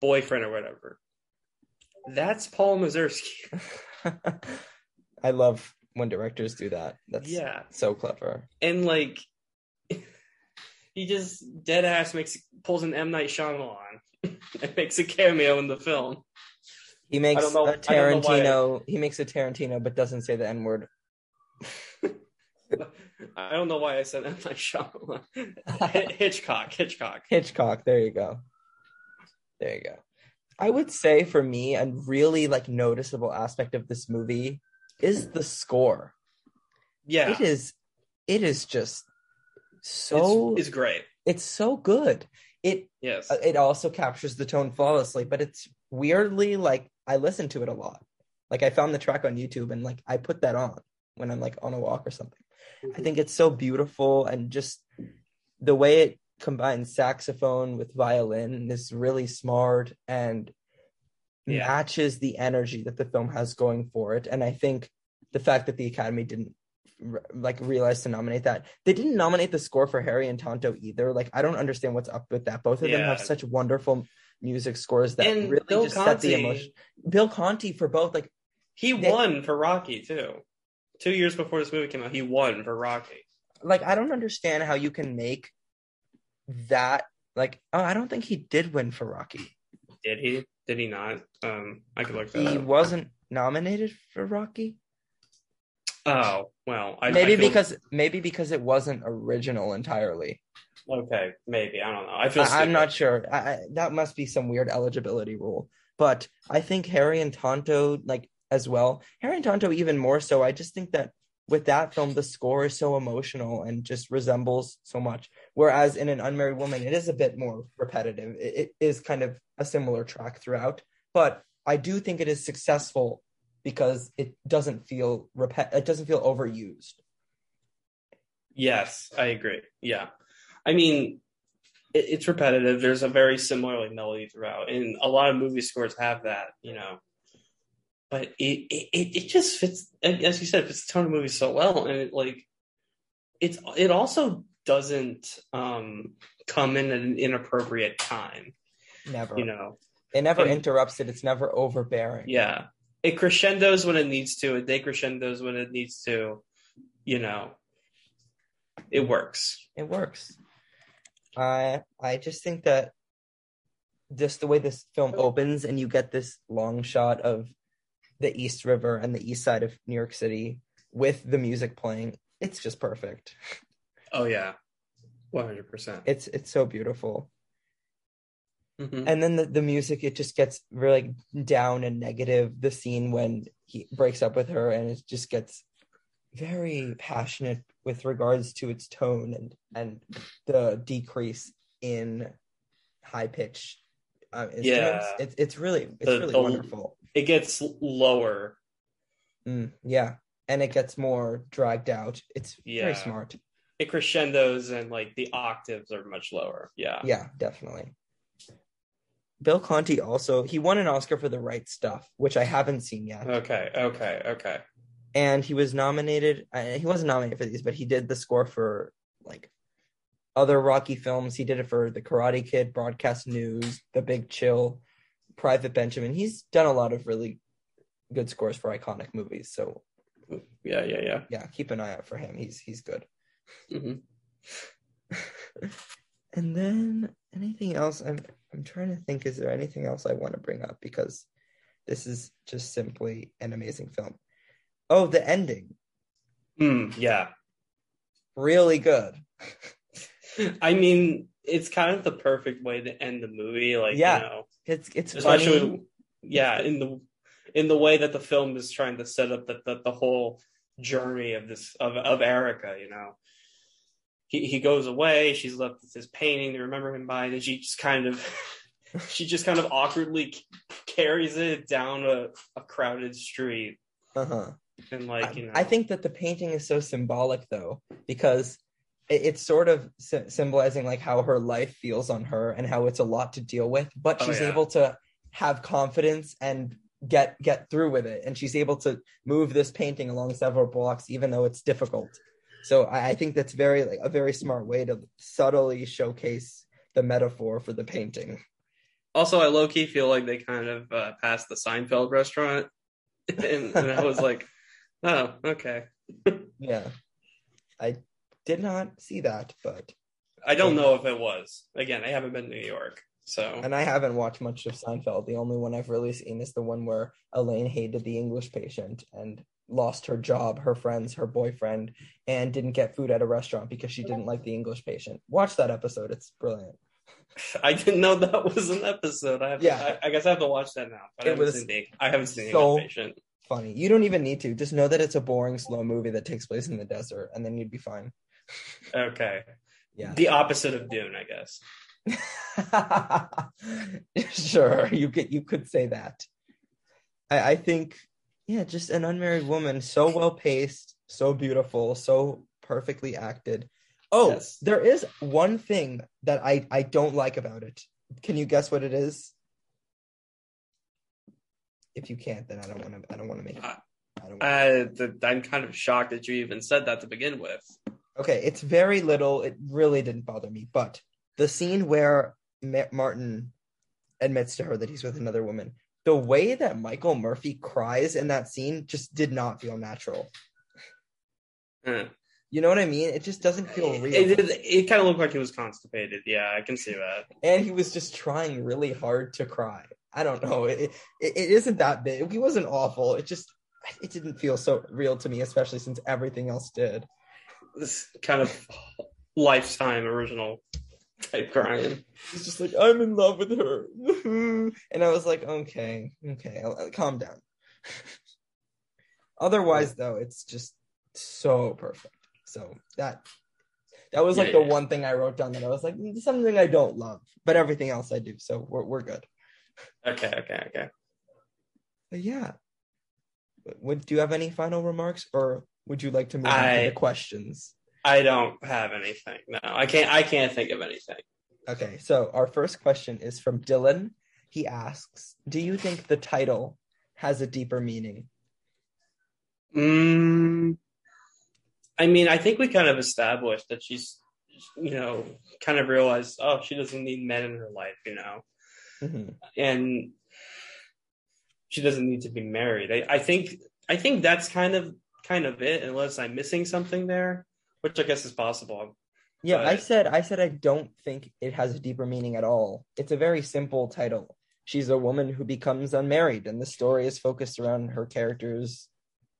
B: boyfriend or whatever. That's Paul Mazursky.
A: I love when directors do that. That's
B: Yeah,
A: so clever.
B: and like he just dead ass makes pulls an M Night Shyamalan and makes a cameo in the film.
A: He makes
B: know-
A: a
B: I don't know why-
A: Tarantino. He makes a Tarantino, but doesn't say the N word.
B: I don't know why I said M Night Shyamalan. Hitchcock, Hitchcock.
A: Hitchcock. There you go. There you go. I would say for me, a really like noticeable aspect of this movie is the score.
B: Yeah,
A: It is. It is just so.
B: it's, it's great.
A: it's so good. It
B: Yes,
A: uh, it also captures the tone flawlessly, but it's weirdly like I listen to it a lot. Like I found the track on YouTube and like I put that on when I'm like on a walk or something. I think it's so beautiful and just the way it combines saxophone with violin is really smart and
B: Yeah.
A: matches the energy that the film has going for it. And I think the fact that the Academy didn't like realized to nominate that they didn't nominate the score for Harry and Tonto either. Like I don't understand what's up with that. Both of them have such wonderful music scores that
B: and
A: really
B: Bill
A: just set the emotion. Bill Conti for both like
B: he
A: they-
B: won for Rocky too. Two years before this movie came out, he won for Rocky.
A: like I don't understand how you can make that like oh I don't think he did win for Rocky.
B: Did he? Did he not? Um, I could look that
A: He
B: up.
A: wasn't nominated for Rocky.
B: Oh well, I,
A: maybe
B: I feel-
A: because maybe because it wasn't original entirely.
B: Okay, maybe I don't know. I feel.
A: I, I'm not sure. I, I, that must be some weird eligibility rule. But I think Harry and Tonto like as well. Harry and Tonto even more so. I just think that with that film, the score is so emotional and just resembles so much. Whereas in an unmarried woman, it is a bit more repetitive. It, it is kind of a similar track throughout, but I do think it is successful because it doesn't feel repet. It doesn't feel overused.
B: Yes, I agree. Yeah, I mean, it, it's repetitive. There's a very similar like, melody throughout, and a lot of movie scores have that. You know, but it it it just fits, as you said, fits the tone of the movie so well, and it like it's it also doesn't um come in at an inappropriate time.
A: Never.
B: You know,
A: it never
B: and-
A: interrupts it. It's never overbearing.
B: yeah, it crescendos when it needs to, it decrescendos when it needs to. You know, it works.
A: it works. I I just think that just the way this film opens and you get this long shot of the East River and the east side of New York City with the music playing, it's just perfect.
B: Oh yeah, one hundred percent.
A: It's it's so beautiful.
B: Mm-hmm.
A: And then the, the music it just gets really down and negative. The scene when he breaks up with her and it just gets very passionate with regards to its tone and and the decrease in high pitch uh, instruments.
B: Yeah.
A: It's it's really it's
B: The-
A: really
B: the-
A: wonderful.
B: It gets lower.
A: Mm, yeah, and it gets more dragged out. It's
B: Yeah.
A: very smart.
B: It crescendos and like the octaves are much lower. Yeah.
A: Yeah, definitely. Bill Conti also he won an Oscar for The Right Stuff, which I haven't seen yet.
B: Okay. Okay. Okay.
A: and he was nominated uh, he wasn't nominated for these but he did the score for like other rocky films he did it for the karate kid broadcast news the big chill private benjamin he's done a lot of really good scores for iconic movies so
B: Yeah. Yeah. Yeah.
A: yeah keep an eye out for him he's he's good
B: hmm
A: and then anything else i'm i'm trying to think is there anything else i want to bring up because this is just simply an amazing film oh the ending
B: Mm, yeah.
A: really good
B: I mean, it's kind of the perfect way to end the movie. Like,
A: Yeah.
B: you know,
A: it's it's
B: especially
A: funny.
B: yeah in the in the way that the film is trying to set up the, the, the whole journey of this of, of erica you know he, he goes away. She's left with his painting to remember him by. And she just kind of she just kind of awkwardly carries it down a, a crowded street.
A: Uh-huh.
B: And like you know
A: I think that the painting is so symbolic though because it, it's sort of sy- symbolizing like how her life feels on her and how it's a lot to deal with but
B: Oh,
A: she's
B: yeah.
A: able to have confidence and get get through with it. And she's able to move this painting along several blocks even though it's difficult so I, I think that's very like a very smart way to subtly showcase the metaphor for the painting.
B: Also i low-key feel like they kind of uh, passed the seinfeld restaurant. And, and i was like oh okay.
A: Yeah. I did not see that but
B: i don't know if it was. Again i haven't been to new york so.
A: And I haven't watched much of Seinfeld. The only one I've really seen is the one where Elaine hated the English patient and lost her job, her friends, her boyfriend, and didn't get food at a restaurant because she didn't like the English patient. Watch that episode. It's brilliant.
B: I didn't know that was an episode. I have
A: Yeah.
B: to, I, I guess I have to watch that now. But I
A: It
B: haven't
A: was
B: seen the I haven't seen the
A: so-
B: English patient.
A: Funny. You don't even need to. Just know that it's a boring, slow movie that takes place in the desert, and then you'd be fine.
B: Okay.
A: Yeah.
B: The opposite of Dune, I guess.
A: sure, you could you could say that. I, I think, yeah, just an unmarried woman, so well paced, so beautiful, so perfectly acted. Oh,
B: Yes.
A: there is one thing that I I don't like about it. Can you guess what it is? If you can't, then I don't want to. I don't want to make it.
B: Uh,
A: I don't
B: I, the, I'm kind of shocked that you even said that to begin with.
A: Okay, it's very little. It really didn't bother me, but the scene where Ma- Martin admits to her that he's with another woman, the way that Michael Murphy cries in that scene just did not feel natural.
B: Eh.
A: You know what I mean? It just doesn't feel real.
B: It, it, it kind of looked like he was constipated. Yeah, I can see that.
A: and he was just trying really hard to cry. I don't know. It, it, it isn't that big. He wasn't awful. It just it didn't feel so real to me, especially since everything else did.
B: This kind of lifetime original type crying.
A: He's just like, I'm in love with her. and I was like, okay, okay, I'll, I'll calm down. Otherwise, though, it's just so perfect. So that that was like
B: Yeah,
A: the
B: yeah.
A: one thing I wrote down that I was like, "Mm, something I don't love, but everything else I do. So we're we're good.
B: Okay, okay, okay.
A: But yeah. Would do you have any final remarks, or would you like to move on to the questions?
B: I don't have anything. No, I can't. I can't think of anything.
A: Okay, so our first question is from Dylan. He asks, "Do you think the title has a deeper meaning?"
B: Mm, I mean, I think we kind of established that she's, you know, kind of realized, oh, she doesn't need men in her life, you know,
A: Mhm.
B: and she doesn't need to be married. I, I think, I think that's kind of, kind of it, unless I'm missing something there, which I guess is possible.
A: Yeah, I said I said I don't think it has a deeper meaning at all. It's a very simple title. She's a woman who becomes unmarried, and the story is focused around her character's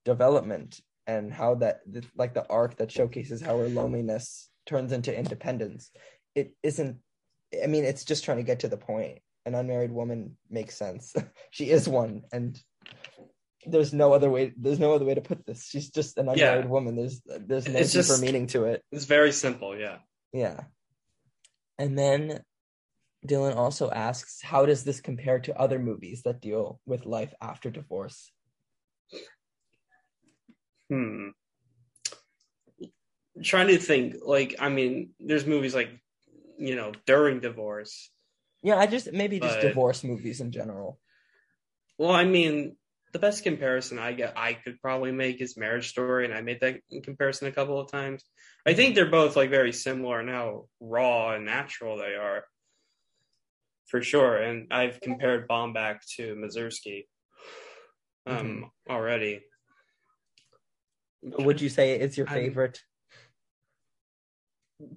A: development and how that, like the arc that showcases how her loneliness turns into independence. It isn't. I mean, it's just trying to get to the point. An unmarried woman makes sense. she is one, and there's no other way. There's no other way to put this. She's just an
B: Yeah.
A: unmarried woman. There's there's no
B: It's
A: deeper
B: just-
A: meaning to it.
B: It's very simple, yeah.
A: Yeah. And then Dylan also asks, how does this compare to other movies that deal with life after divorce?
B: Hmm. Trying to think, like, I mean, there's movies like, you know, during divorce.
A: Yeah, I just maybe just divorce movies in general.
B: Well, I mean, the best comparison I get I could probably make is Marriage Story, and I made that comparison a couple of times. I think they're both like very similar in how raw and natural they are, for sure. And I've compared Baumbach to Mazursky um already.
A: Would you say it's your
B: I'm-
A: favorite?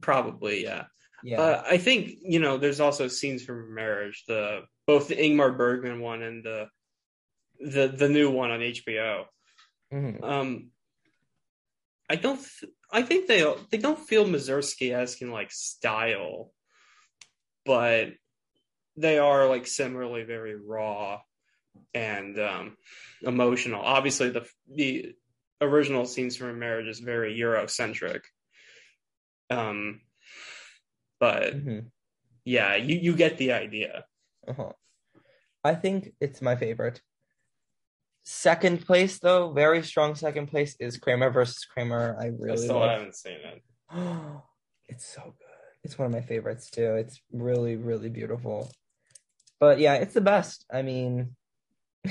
B: Probably, yeah.
A: Yeah.
B: Uh, I think you know. There's also scenes from Marriage, the both the Ingmar Bergman one and the the the new one on HBO.
A: Mhm.
B: Um, I don't. Th- I think they they don't feel Mazursky esque in like style, but they are like similarly very raw and um, emotional. Obviously, the the original scenes from Marriage is very Eurocentric. Um, but
A: Mhm.
B: yeah, you you get the idea.
A: Uh-huh. I think it's my favorite. Second place, though, very strong second place is Kramer versus Kramer. I really I
B: still
A: love
B: haven't seen it.
A: it's so good. It's one of my favorites too. It's really, really beautiful. But yeah, it's the best. I mean,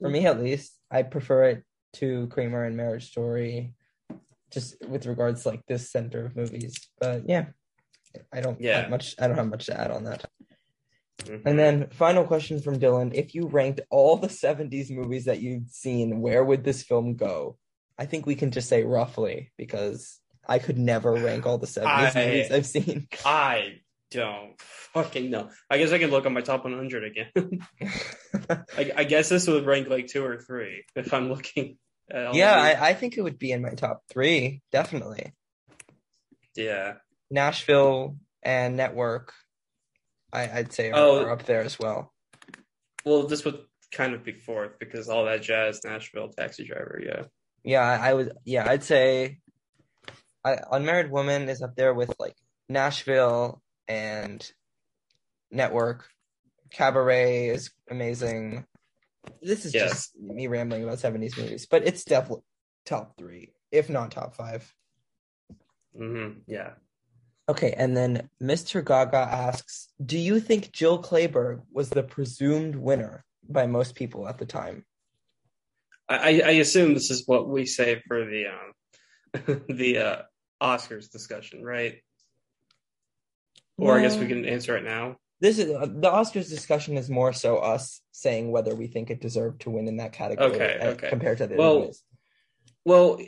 A: for me at least, I prefer it to Kramer and Marriage Story, just with regards to, like this center of movies. But yeah, I don't
B: Yeah.
A: have much. I don't have much to add on that.
B: Mhm.
A: And then final question from Dylan: If you ranked all the '70s movies that you've seen, where would this film go? I think we can just say roughly because I could never rank all the '70s
B: I-
A: movies I've seen.
B: I don't fucking know. I guess I can look on my top 100 again. I, I guess this would rank like two or three if I'm looking. At
A: yeah. I, I think it would be in my top three, definitely.
B: yeah.
A: Nashville and Network, I, I'd say are,
B: Oh.
A: are up there as well.
B: Well, this would kind of be fourth because all that jazz, Nashville, Taxi Driver. Yeah.
A: Yeah, I, I would. Yeah, I'd say, I, Unmarried Woman is up there with like Nashville and Network. Cabaret is amazing. This is
B: Yes.
A: just me rambling about seventies movies, but it's definitely top three, if not top five.
B: hmm Yeah.
A: Okay, and then Mr. Gaga asks, "Do you think Jill Clayburgh was the presumed winner by most people at the time?"
B: I, I assume this is what we say for the um the uh Oscars discussion, right? Or I guess we can answer it now.
A: This is uh, the Oscars discussion is more so us saying whether we think it deserved to win in that category
B: Okay,
A: uh,
B: okay.
A: compared to the
B: Well,
A: movies.
B: Well,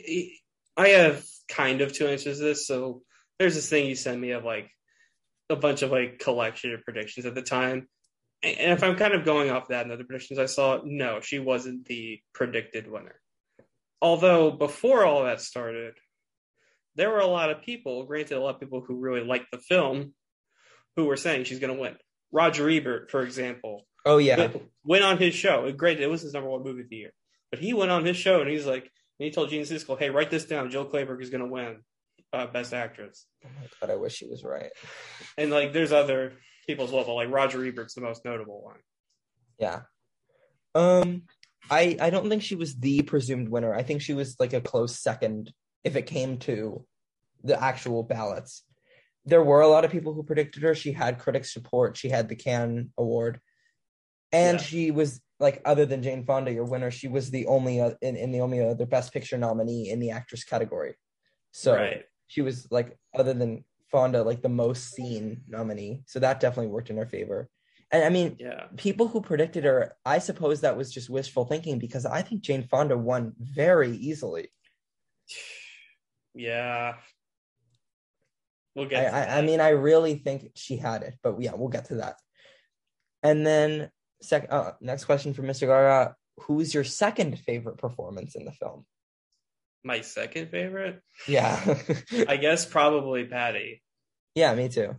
B: I have kind of two answers to this. So there's this thing you sent me of like a bunch of like collection of predictions at the time. And if I'm kind of going off that and other predictions I saw, no, she wasn't the predicted winner. Although before all that started, there were a lot of people, granted, a lot of people who really liked the film, who were saying she's going to win. Roger Ebert, for example,
A: Oh yeah.
B: went, on his show. Great, it was his number one movie of the year. But he went on his show and he's like, and he told Gene Siskel, "Hey, write this down. Jill Clayburgh is going to win uh, Best Actress."
A: Oh my god, I wish she was right.
B: And like, there's other people as well, but like Roger Ebert's the most notable one.
A: Yeah. Um I I don't think she was the presumed winner. I think she was like a close second if it came to the actual ballots. There were a lot of people who predicted her. She had critics support. She had the Cannes Award. And
B: Yeah.
A: she was like other than Jane Fonda your winner, she was the only uh, in, in the only other best picture nominee in the actress category. So
B: right.
A: She was like other than Fonda like the most seen nominee. So that definitely worked in her favor. And I mean
B: Yeah.
A: people who predicted her, I suppose that was just wishful thinking because I think Jane Fonda won very easily.
B: Yeah. We'll
A: I,
B: get. to
A: I, I mean, I really think she had it, but yeah, we'll get to that. And then, sec- uh, next question for Mr. Gaga: Who's your second favorite performance in the film?
B: My second favorite,
A: Yeah,
B: I guess, probably Patty.
A: yeah, me too.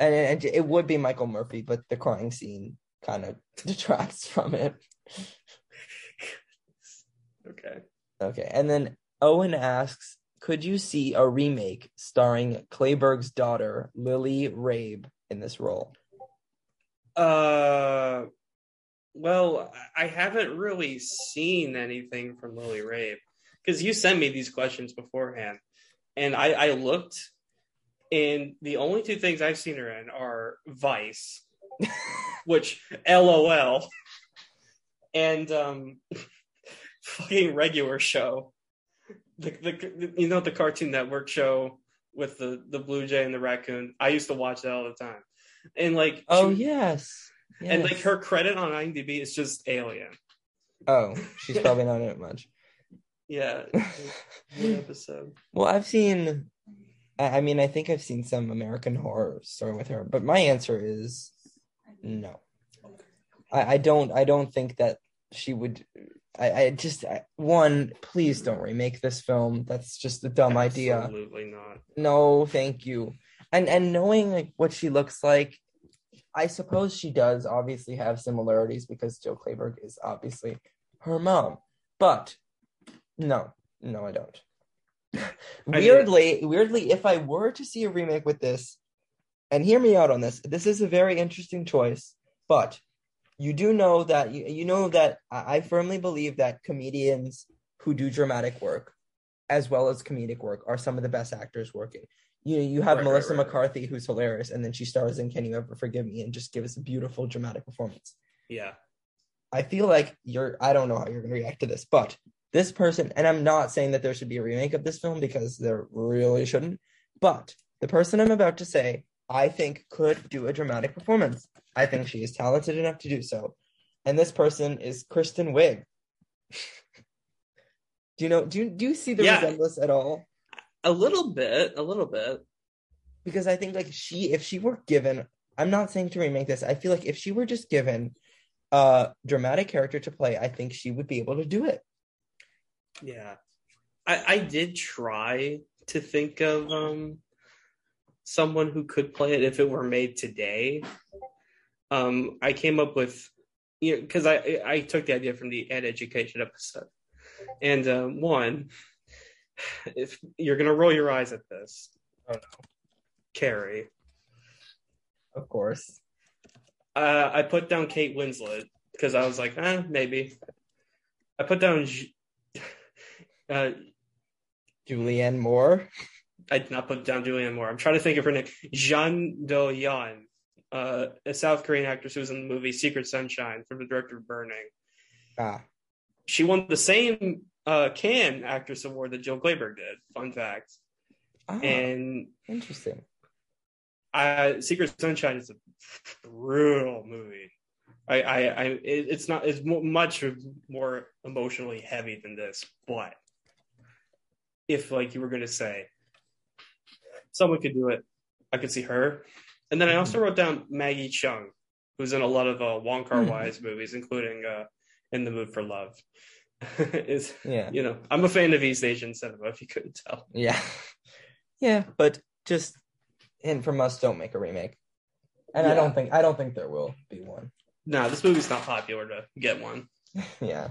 A: And, and it would be Michael Murphy, but the crying scene kind of detracts from it.
B: Okay.
A: Okay. And then Owen asks, could you see a remake starring Clayburgh's daughter, Lily Rabe, in this role?
B: Uh, well, I haven't really seen anything from Lily Rabe because you sent me these questions beforehand, and I, I looked, and the only two things I've seen her in are Vice, which LOL, and um, fucking regular show, the, the you know the Cartoon Network show with the the blue jay and the raccoon. I used to watch that all the time, and like
A: Oh,
B: she-
A: yes.
B: And like her credit on IMDb is just Alien.
A: Oh, she's probably not in it much.
B: Yeah, episode.
A: Well, I've seen, I mean, I think I've seen some American Horror Story with her, but my answer is no. I, I don't. I don't think that she would. I, I just I, one. Please don't remake this film. That's just a dumb idea.
B: Absolutely not.
A: No, thank you. And and knowing like what she looks like, I suppose she does obviously have similarities because Jill Clayburgh is obviously her mom. But no, no, I don't. weirdly, weirdly, if I were to see a remake with this, and hear me out on this, this is a very interesting choice, but you do know that you, you know that I I firmly believe that comedians who do dramatic work as well as comedic work are some of the best actors working. You you have
B: Right,
A: Melissa
B: right, right.
A: McCarthy who's hilarious and then she stars in Can You Ever Forgive Me and just gives a beautiful dramatic performance.
B: Yeah.
A: I feel like you're I don't know how you're going to react to this, but this person and I'm not saying that there should be a remake of this film because there really shouldn't, but the person I'm about to say I think could do a dramatic performance. I think she is talented enough to do so. And this person is Kristen Wiig. do you know do you, do you see the
B: Yeah.
A: resemblance at all?
B: A little bit. A little bit.
A: because I think like she if she were given I'm not saying to remake this, I feel like if she were just given a dramatic character to play, I think she would be able to do it.
B: Yeah. I I did try to think of um someone who could play it if it were made today. Um I came up with you know, because I I took the idea from the ed education episode. And um one if you're gonna roll your eyes at this.
A: Oh, no.
B: Carey.
A: Of course.
B: Uh, I put down Kate Winslet because I was like, eh, maybe. I put down. Uh,
A: Julianne Moore.
B: I did not put down Julianne Moore. I'm trying to think of her name. Jeon Do Yeon, uh, a South Korean actress who was in the movie Secret Sunshine from the director of Burning.
A: Ah.
B: She won the same uh, Cannes Actress Award that Jill Clayburgh did. Fun fact.
A: ah
B: And
A: interesting.
B: uh, Secret Sunshine is a brutal movie. I, I, I it, it's not it's much more emotionally heavy than this, but if like you were gonna say someone could do it, I could see her. And then I also wrote down Maggie Cheung, who's in a lot of uh, Wong Kar
A: Hmm.
B: Wai's movies, including uh, In the Mood for Love. is
A: Yeah.
B: you know I'm a fan of East Asian cinema. If you couldn't tell,
A: Yeah. Yeah, but just and from us, don't make a remake. And I don't think I don't think there will be one.
B: no, this movie's not popular to get one.
A: yeah.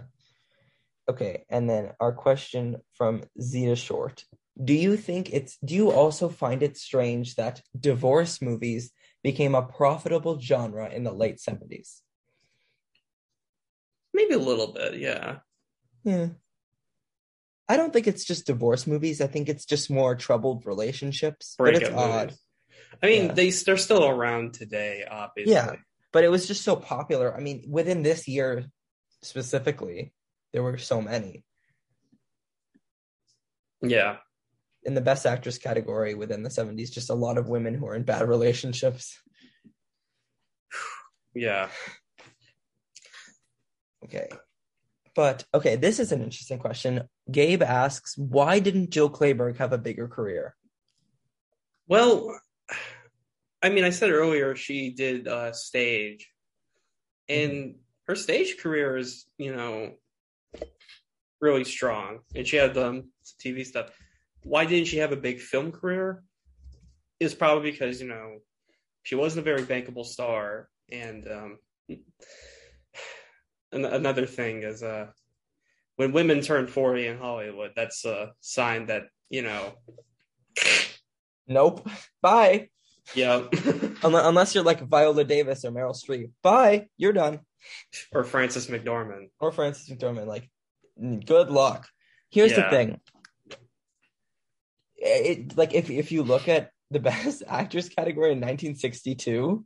A: Okay, and then our question from Zeta Short. Do you think it's do you also find it strange that divorce movies became a profitable genre in the late 70s?
B: Maybe a little bit, yeah.
A: Yeah. I don't think it's just divorce movies. I think it's just more troubled relationships. But it's
B: Breakup
A: odd.
B: I mean,
A: Yeah.
B: they they're still around today, obviously.
A: Yeah. But it was just so popular. I mean, within this year specifically, there were so many.
B: Yeah.
A: In the best actress category within the 70s, just a lot of women who are in bad relationships.
B: Yeah.
A: Okay. But okay, this is an interesting question. Gabe asks, why didn't Jill Clayburgh have a bigger career?
B: Well, I mean, I said earlier she did uh, stage, and her stage career is, you know, really strong. And she had um, TV stuff. Why didn't she have a big film career? Is probably because you know she wasn't a very bankable star, and um, an- another thing is uh, when women turn forty in Hollywood, that's a sign that you know,
A: Nope. Bye.
B: yeah.
A: Unless, you're like Viola Davis or Meryl Streep. Bye. You're done.
B: or Frances McDormand.
A: Or Frances McDormand. Like, good luck. Here's the thing. It, like if if you look at the best actress category in 1962,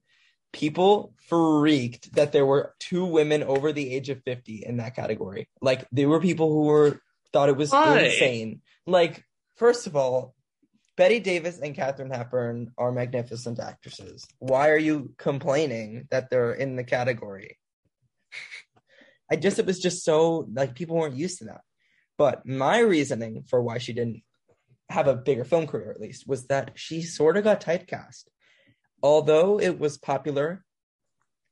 A: people freaked that there were two women over the age of 50 in that category. Like there were people who were thought it was
B: Why?
A: insane. Like first of all, Bette Davis and Katharine Hepburn are magnificent actresses. Why are you complaining that they're in the category? I just it was just so like people weren't used to that. But my reasoning for why she didn't have a bigger film career at least was that she sort of got typecast. Although it was popular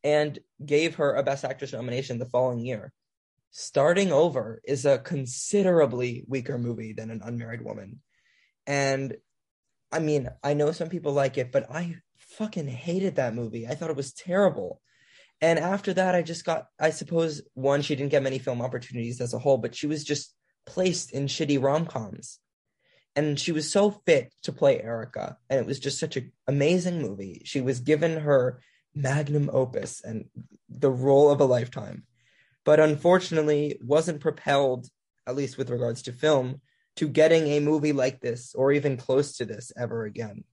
A: and gave her a best actress nomination the following year. Starting Over is a considerably weaker movie than An Unmarried Woman. And I mean, I know some people like it, but I fucking hated that movie. I thought it was terrible. And after that, I just got, I suppose, one, she didn't get many film opportunities as a whole, but she was just placed in shitty rom coms. And she was so fit to play Erica. And it was just such an amazing movie. She was given her magnum opus and the role of a lifetime. But unfortunately, wasn't propelled, at least with regards to film, to getting a movie like this or even close to this ever again.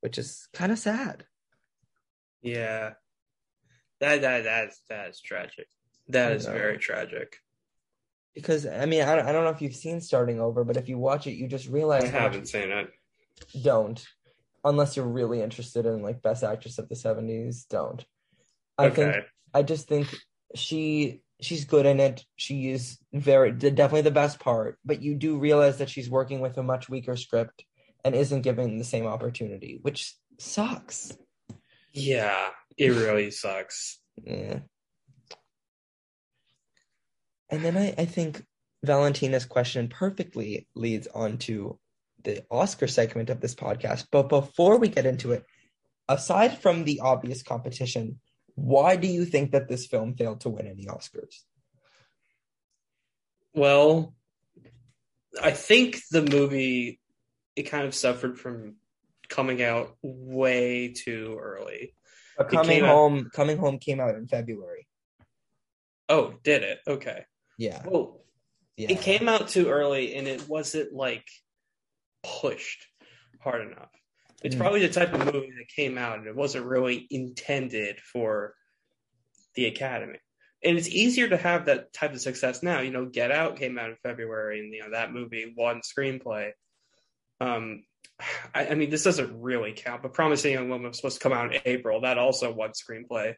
A: Which is kind of sad.
B: Yeah, that that that's that's tragic. That is very tragic.
A: Because I mean I don't, I don't know if you've seen Starting Over, but if you watch it, you just realize
B: I haven't seen it.
A: don't, unless you're really interested in like Best Actress of the '70s. Don't. I
B: okay.
A: think I just think she she's good in it. She is very definitely the best part, but you do realize that she's working with a much weaker script and isn't given the same opportunity, which sucks.
B: yeah, it really sucks.
A: Yeah. And then I, I think Valentina's question perfectly leads on to the Oscar segment of this podcast. But before we get into it, aside from the obvious competition, why do you think that this film failed to win any Oscars?
B: Well, I think the movie it kind of suffered from coming out way too early.
A: But coming
B: came out-
A: home, coming home came out in February.
B: Oh, did it? Okay.
A: Yeah,
B: Well,
A: yeah.
B: it came out too early and it wasn't like pushed hard enough. It's
A: Mm.
B: probably the type of movie that came out and it wasn't really intended for the Academy. And it's easier to have that type of success now. You know, Get Out came out in February and you know that movie won screenplay. Um I, I mean this doesn't really count, but Promising Young Woman was supposed to come out in April. That also won screenplay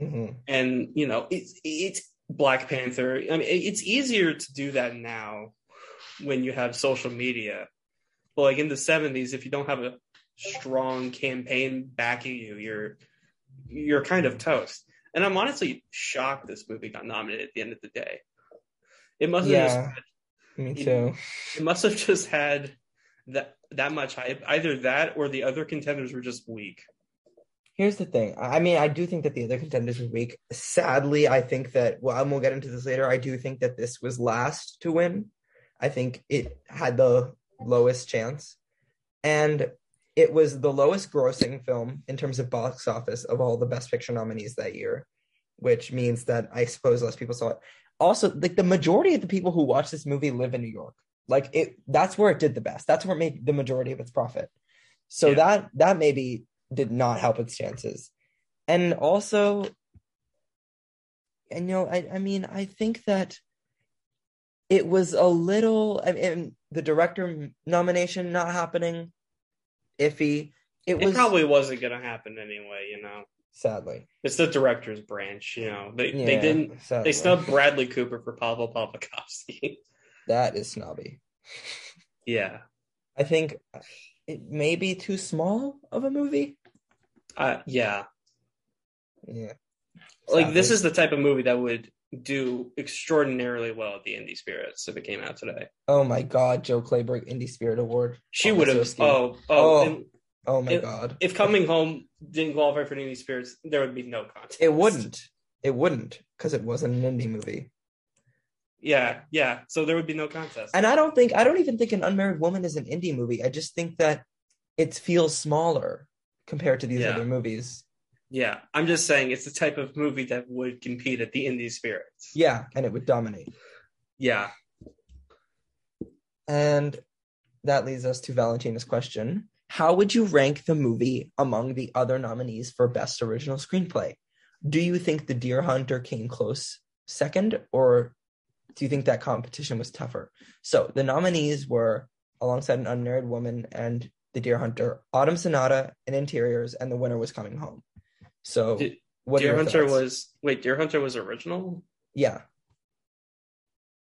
A: Mhm.
B: and you know it's it's Black Panther. I mean, it's easier to do that now when you have social media. But like in the '70s, if you don't have a strong campaign backing you, you're you're kind of toast. And I'm honestly shocked this movie got nominated at the end of the day. It must have just
A: Yeah, me
B: You-
A: too.
B: it must have just had that that much hype. Either that or the other contenders were just weak.
A: Here's the thing. I mean, I do think that the other contenders were weak. Sadly, I think that, well, and we'll get into this later. I do think that this was last to win. I think it had the lowest chance. And it was the lowest grossing film in terms of box office of all the Best Picture nominees that year, which means that I suppose less people saw it. Also, like the majority of the people who watch this movie live in New York. Like it, that's where it did the best. That's where it made the majority of its profit. So
B: Yeah.
A: that that maybe did not help its chances. And also, and you know, I, I mean, I think that it was a little, I mean, the director nomination not happening, iffy. It
B: It,
A: was
B: probably wasn't going to happen anyway. You know,
A: sadly.
B: it's the director's branch. You know, they they didn't.
A: sadly.
B: They snubbed Bradley Cooper for Paweł Pawlikowski.
A: That is snobby.
B: yeah,
A: I think it may be too small of a movie.
B: uh, yeah.
A: Yeah.
B: Like this is the type of movie that would do extraordinarily well at the Indie Spirits if it came out today.
A: Oh my God, Jill Clayburgh Indie Spirit Award.
B: She
A: Oh,
B: would have. Oh, oh.
A: Oh.
B: and
A: Oh my
B: It-
A: God.
B: if Coming Home didn't qualify for Indie Spirits, there would be no contest.
A: It wouldn't. It wouldn't because it wasn't an indie movie.
B: Yeah, yeah. So there would be no contest.
A: And I don't think I don't even think an unmarried woman is an indie movie. I just think that it feels smaller compared to these
B: Yeah.
A: other movies.
B: Yeah, I'm just saying it's the type of movie that would compete at the Indie Spirits.
A: Yeah, and it would dominate.
B: Yeah.
A: And that leads us to Valentina's question. How would you rank the movie among the other nominees for Best Original Screenplay? Do you think The Deer Hunter came close second, or do you think that competition was tougher? So the nominees were, alongside An Unmarried Woman and The Deer Hunter, Autumn Sonata and Interiors, and the winner was Coming Home. So
B: Did-
A: what
B: Deer Hunter
A: thoughts?
B: was wait, Deer Hunter was original?
A: yeah,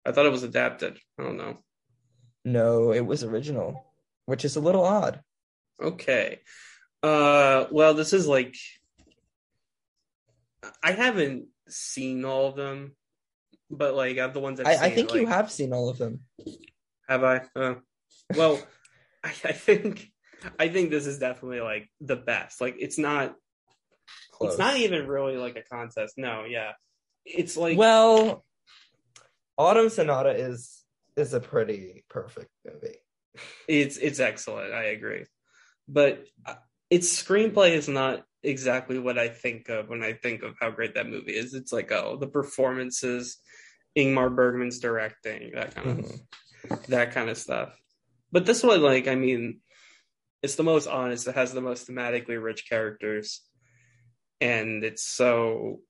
B: I thought it was adapted. I don't know.
A: no, it was original, which is a little odd.
B: Okay. Uh well this is like I haven't seen all of them, but like of the ones
A: I, I think you
B: like-
A: have seen all of them.
B: Have I? Uh, well, I, I think I think this is definitely like the best. Like it's not
A: Close.
B: it's not even really like a contest. No, yeah. It's like
A: well, Autumn Sonata is is a pretty perfect movie.
B: it's it's excellent. I agree. But uh, its screenplay is not exactly what I think of when I think of how great that movie is. It's like oh, the performances, Ingmar Bergman's directing, that kind of that kind of stuff. But this one, like, I mean, it's the most honest. It has the most thematically rich characters, and it's so,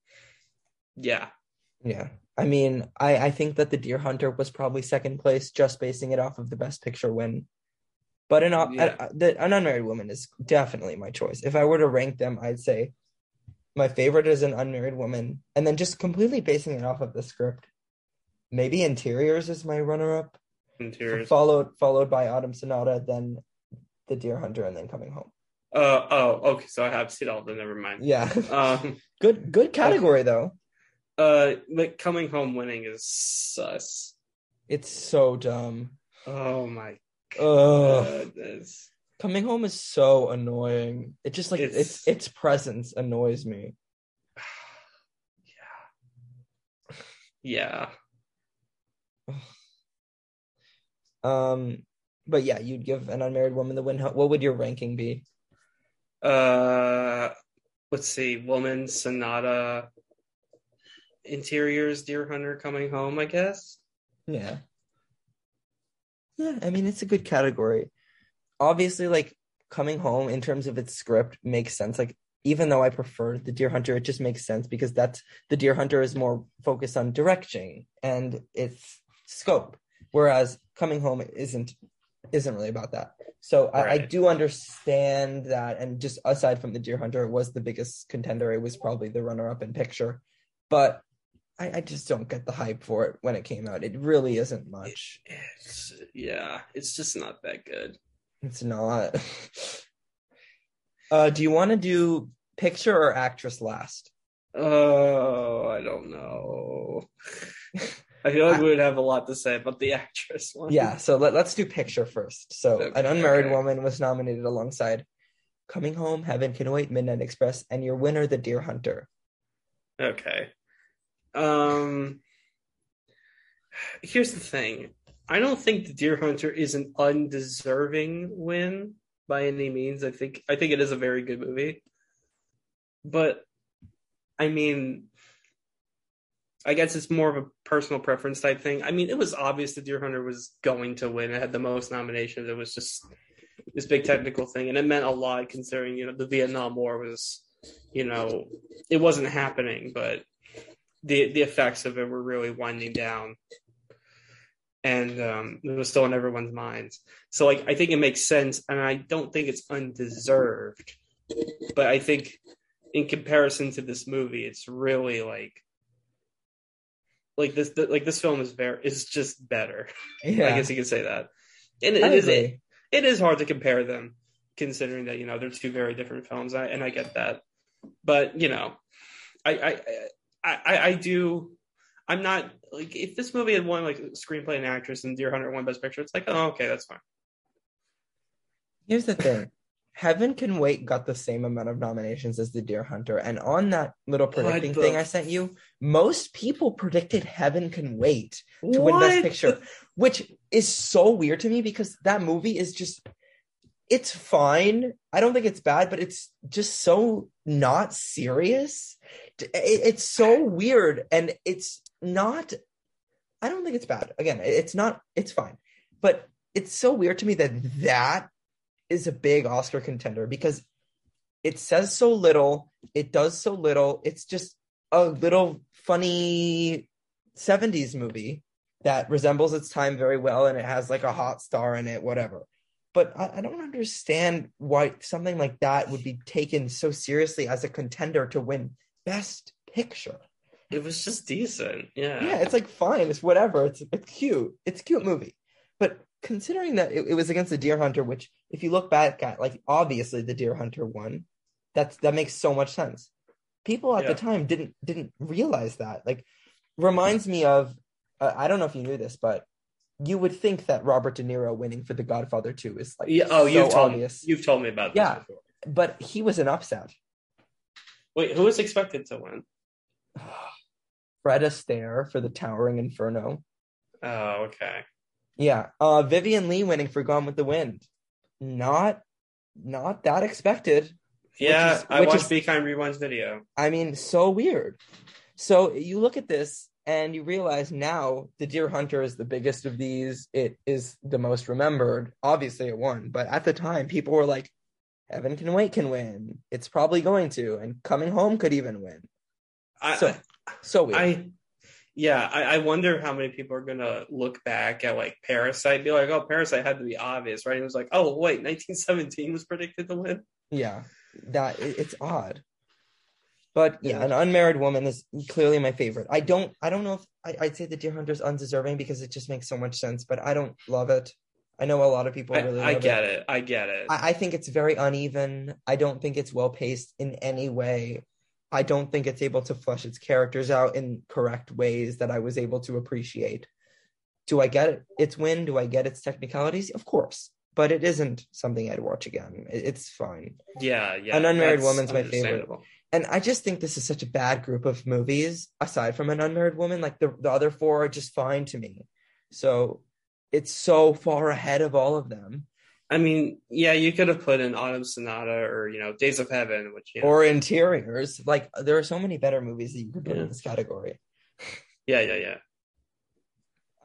B: yeah,
A: Yeah. I mean, I, I think that The Deer Hunter was probably second place, just basing it off of the Best Picture win. But an,
B: Yeah.
A: uh, the, an Unmarried Woman is definitely my choice. If I were to rank them, I'd say my favorite is An Unmarried Woman, and then just completely basing it off of the script. Maybe Interiors is my runner-up,
B: interiors.
A: followed followed by Autumn Sonata, then The Deer Hunter, and then Coming Home.
B: Uh, oh, okay. So I have seen all of them. Never mind.
A: Yeah,
B: Um,
A: good good category though.
B: uh, like coming home winning is sus.
A: It's so dumb.
B: Oh my
A: Ugh.
B: goodness.
A: Coming home is so annoying. It just like
B: It's-
A: its its presence annoys me.
B: Yeah. Yeah.
A: Um, but yeah, you'd give an unmarried woman the win. What would your ranking be?
B: Uh, let's see. Woman, Sonata, Interiors, Deer Hunter, Coming Home. I guess.
A: Yeah, yeah. I mean, it's a good category. Obviously, like coming home in terms of its script makes sense. Like even though I prefer the Deer Hunter, it just makes sense because that's the Deer Hunter is more focused on directing and its scope, whereas coming home isn't isn't really about that. So I, I do understand that, and just aside from the Deer Hunter, it was the biggest contender. It was probably the runner-up in picture, but I, I just don't get the hype for it when it came out. It really isn't much.
B: It's yeah. It's just not that good.
A: It's not. uh, do you want to do picture or actress last?
B: Oh, I don't know. I feel like
A: I-
B: we would have a lot to say about the actress one.
A: Yeah, so let, let's do picture first. So,
B: Okay,
A: An Unmarried
B: okay.
A: Woman was nominated alongside Coming Home, Heaven Can Wait, Midnight Express, and your winner, The Deer Hunter.
B: Okay. Um here's the thing. I don't think the Deer Hunter is an undeserving win by any means. I think I think it is a very good movie. But I mean I guess it's more of a personal preference type thing. I mean, it was obvious the Deer Hunter was going to win. It had the most nominations. It was just this big technical thing, and it meant a lot considering you know the Vietnam War was, you know, it wasn't happening, but the the effects of it were really winding down, and um, it was still in everyone's minds. So like, I think it makes sense, and I don't think it's undeserved, but I think in comparison to this movie, it's really like. Like this, like this film is very is just better.
A: Yeah,
B: I guess you could say that. And it is
A: agree.
B: it is hard to compare them, considering that you know they're two very different films. I, and I get that, but you know, I I, I I I do. I'm not like if this movie had won like screenplay and actress and Deer Hunter won Best Picture, it's like oh okay that's fine.
A: Here's the thing. Heaven Can Wait got the same amount of nominations as The Deer Hunter. And on that little predicting thing I sent you, most people predicted Heaven Can Wait to win Best Picture, which is so weird to me because that movie is just, it's fine. I don't think it's bad, but it's just so not serious. It's so weird. And it's not, I don't think it's bad. Again, it's not, it's fine. But it's so weird to me that that is a big Oscar contender because it says so little, it does so little. It's just a little funny 70s movie that resembles its time very well and it has like a hot star in it, whatever. But I, I don't understand why something like that would be taken so seriously as a contender to win Best Picture.
B: It was just decent. Yeah.
A: Yeah, it's like fine, it's whatever. It's it's cute. It's a cute movie. But considering that it, it was against the Deer Hunter, which if you look back at, like obviously the Deer Hunter won. That's that makes so much sense. People at
B: Yeah.
A: the time didn't didn't realize that. Like reminds me of uh, I don't know if you knew this, but you would think that Robert De Niro winning for The Godfather 2 is like
B: Yeah. Oh,
A: so
B: you've told
A: obvious.
B: me. You've told me about this
A: Yeah.
B: before.
A: But he was an upset.
B: Wait, who was expected to win?
A: Fred Astaire for The Towering Inferno.
B: Oh, okay.
A: Yeah. Uh Vivien Leigh winning for Gone with the Wind. Not not that expected.
B: Yeah,
A: is-
B: I
A: which
B: watched
A: is-
B: Be Kind Rewind's video.
A: I mean, so weird. So you look at this and you realize now the Deer Hunter is the biggest of these. It is the most remembered. Obviously it won, but at the time people were like, Heaven Can Wait can win. It's probably going to, and Coming Home could even win.
B: I,
A: So so weird.
B: I yeah, I, I wonder how many people are gonna look back at like Parasite, and be like, "Oh, Parasite had to be obvious, right?" It was like, "Oh, wait, 1917 was predicted to win."
A: Yeah, that it- it's odd. But yeah,
B: Yeah.
A: an unmarried woman is clearly my favorite. I don't, I don't know if I, I'd say the Deer Hunter's undeserving because it just makes so much sense. But I don't love it. I know a lot of people
B: I,
A: really.
B: I
A: love
B: get it. I get it.
A: I, I think it's very uneven. I don't think it's well paced in any way. I don't think it's able to flesh its characters out in correct ways that I was able to appreciate. Do I get it? Its win? Do I get its technicalities? Of course, but it isn't something I'd watch again. It's fine.
B: yeah, yeah.
A: An Unmarried Woman's my favorite. And I just think this is such a bad group of movies, aside from an unmarried woman. Like the, the other four are just fine to me. So it's so far ahead of all of them.
B: I mean, yeah, you could have put in Autumn Sonata or you know Days of Heaven, which you know,
A: Or interiors. Like there are so many better movies that you could put
B: Yeah.
A: in this category.
B: yeah, yeah, yeah.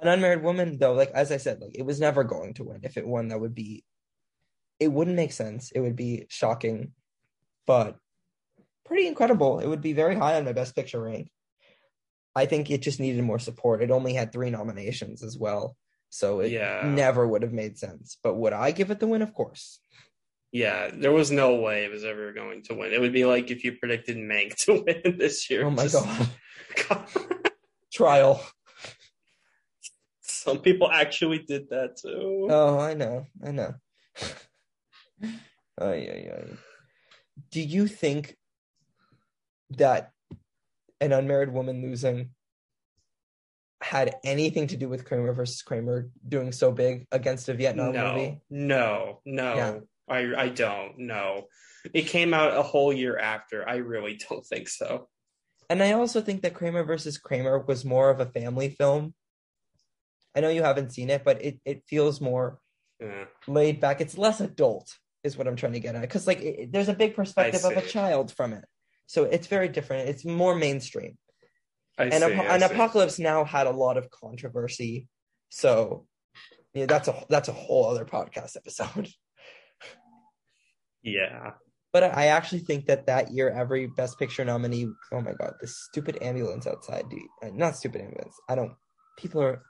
A: An unmarried woman, though, like as I said, like it was never going to win. If it won, that would be it wouldn't make sense. It would be shocking, but pretty incredible. It would be very high on my best picture rank. I think it just needed more support. It only had three nominations as well. So it
B: Yeah.
A: never would have made sense. But would I give it the win? Of course.
B: Yeah, there was no way it was ever going to win. It would be like if you predicted Mank to win this year.
A: Oh my
B: Just-
A: god. Trial.
B: Some people actually did that too.
A: Oh, I know. I know. Ay, ay, ay. Do you think that an unmarried woman losing had anything to do with Kramer versus Kramer doing so big against a Vietnam
B: no,
A: movie?
B: no, no.
A: Yeah.
B: I I don't. know. it came out a whole year after. I really don't think so.
A: And I also think that Kramer versus Kramer was more of a family film. I know you haven't seen it, but it, it feels more laid back. It's less adult, is what I'm trying to get at. Because like it, there's a big perspective of a child from it, so it's very different. It's more mainstream.
B: I
A: and,
B: see,
A: Apo- and. Apocalypse Now had a lot of controversy, so yeah, that's a that's a whole other podcast episode.
B: Yeah.
A: But I actually think that that year, every Best Picture nominee. Oh my God, this stupid ambulance outside. Dude. Uh, Not stupid ambulance. I don't. People are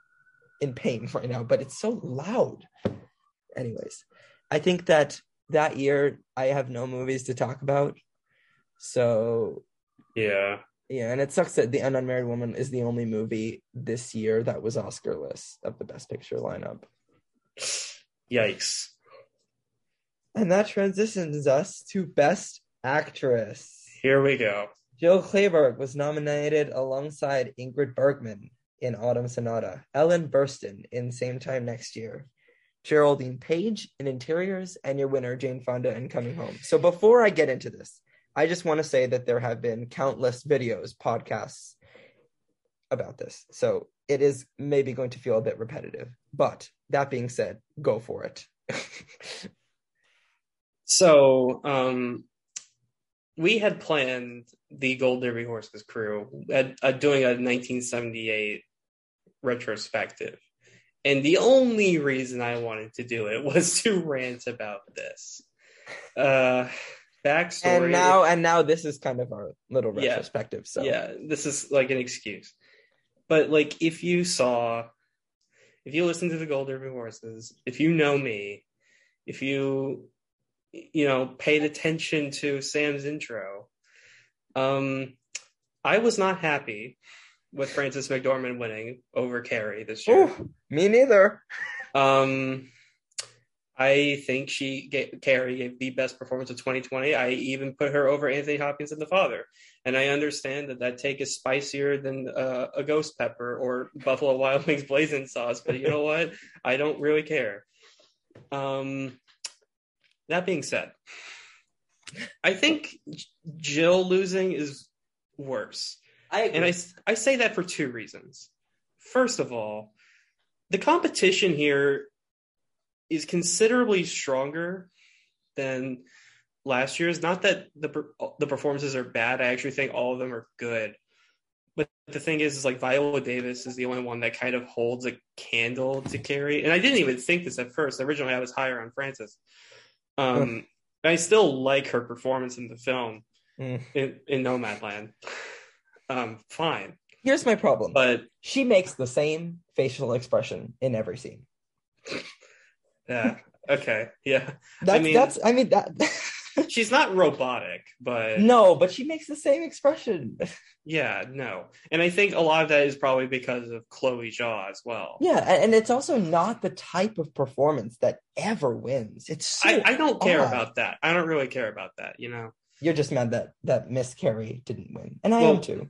A: in pain right now, but it's so loud. Anyways, I think that that year I have no movies to talk about. So
B: Yeah.
A: Yeah, and it sucks that The Unmarried Woman is the only movie this year that was Oscar-less of the Best Picture lineup.
B: Yikes.
A: And that transitions us to Best Actress.
B: Here we go.
A: Jill Clayburgh was nominated alongside Ingrid Bergman in Autumn Sonata, Ellen Burstyn in Same Time Next Year, Geraldine Page in Interiors, and your winner, Jane Fonda in Coming Home. So before I get into this, I just want to say that there have been countless videos, podcasts about this. So it is maybe going to feel a bit repetitive. But that being said, go for it.
B: So, um, we had planned the Gold Derby Horses crew at, at doing a 1978 retrospective. And the only reason I wanted to do it was to rant about this. Uh, backstory.
A: and now and now this is kind of our little
B: Yeah.
A: retrospective. So
B: yeah this is like an excuse but like if you saw if you listen to the gold derby horses if you know me if you you know paid attention to sam's intro um i was not happy with frances mcdormand winning over Carey this year
A: Ooh, me neither.
B: um, I think she gave, Carey gave the best performance of 2020. I even put her over Anthony Hopkins and The Father, and I understand that that take is spicier than uh, a ghost pepper or Buffalo Wild Wings blazing sauce. But you know what? I don't really care. Um, that being said, I think Jill losing is worse.
A: I
B: And I, I say that for two reasons. First of all, the competition here is considerably stronger than last year's. Not that the the performances are bad. I actually think all of them are good. But the thing is, is like Viola Davis is the only one that kind of holds a candle to Carey. And I didn't even think this at first. Originally, I was higher on Frances. Um, I still like her performance in the film
A: Mm.
B: in, in Nomadland. Um, fine,
A: Here's my problem.
B: but
A: she makes the same facial expression in every scene.
B: Yeah, okay, yeah.
A: That's
B: mean-
A: that's I mean that
B: She's not robotic, but
A: no, but she makes the same expression.
B: yeah, no. And I think a lot of that is probably because of Chloe Zhao as well.
A: Yeah, and, it's also not the type of performance that ever wins. It's so
B: I, I don't care about that. I don't really care about that, you know.
A: You're just mad that that Miss Carey didn't win, and I
B: Well,
A: am too.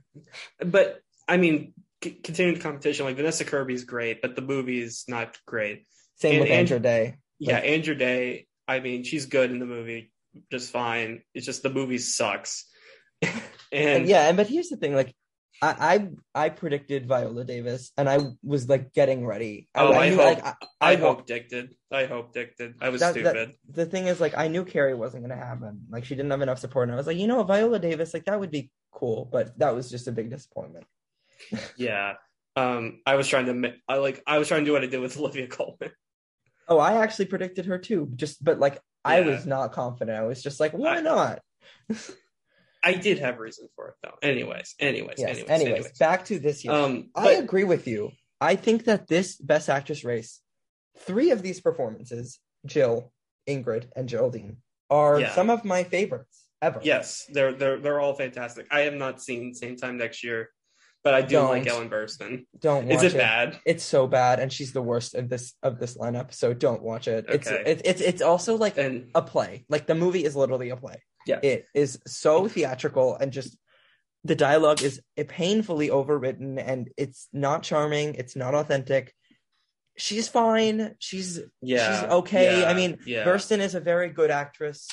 B: But I mean, c- continuing the competition, like Vanessa Kirby's great, but the movie's not great.
A: Same
B: and-
A: with
B: and-
A: Andra Day.
B: Yeah,
A: Like-
B: Andra Day. I mean, she's good in the movie, just fine. It's just the movie sucks. and,
A: And yeah, and but here's the thing, like I I, I predicted Viola Davis, and I was like getting ready.
B: Oh, I
A: knew,
B: hope-
A: like, I,
B: I,
A: I
B: hope Dick did. I hope Dick did. I was
A: That- that-
B: stupid.
A: the thing is, like, I knew Carey wasn't gonna happen. Like, she didn't have enough support, and I was like, you know, Viola Davis, like, that would be cool, but that was just a big disappointment.
B: Yeah. Um, I was trying to, I like, I was trying to do what I did with Olivia Colman.
A: Oh, I actually predicted her too, just but like, I
B: Yeah.
A: was not confident. I was just like, why
B: I-
A: not?
B: I did have reason for it though. Anyways, anyways,
A: Yes.
B: anyways,
A: anyways,
B: anyways.
A: back to this year.
B: Um,
A: I
B: but
A: agree with you. I think that this Best Actress race, three of these performances, Jill, Ingrid, and Geraldine, are
B: Yeah.
A: some of my favorites ever.
B: yes, they're they're they're all fantastic. I have not seen Same Time Next Year, but I do
A: Don't.
B: like Ellen Burstyn.
A: Don't
B: Is
A: watch
B: it bad?
A: It's so bad, and she's the worst of this of this lineup. So don't watch it. It's
B: Okay.
A: it's it's it's also like
B: And
A: a play. Like the movie is literally a play.
B: Yeah.
A: It is so theatrical and just the dialogue is painfully overwritten and it's not charming. It's not authentic. She's fine. She's
B: Yeah.
A: she's okay.
B: yeah,
A: I mean,
B: yeah.
A: Burstyn is a very good actress,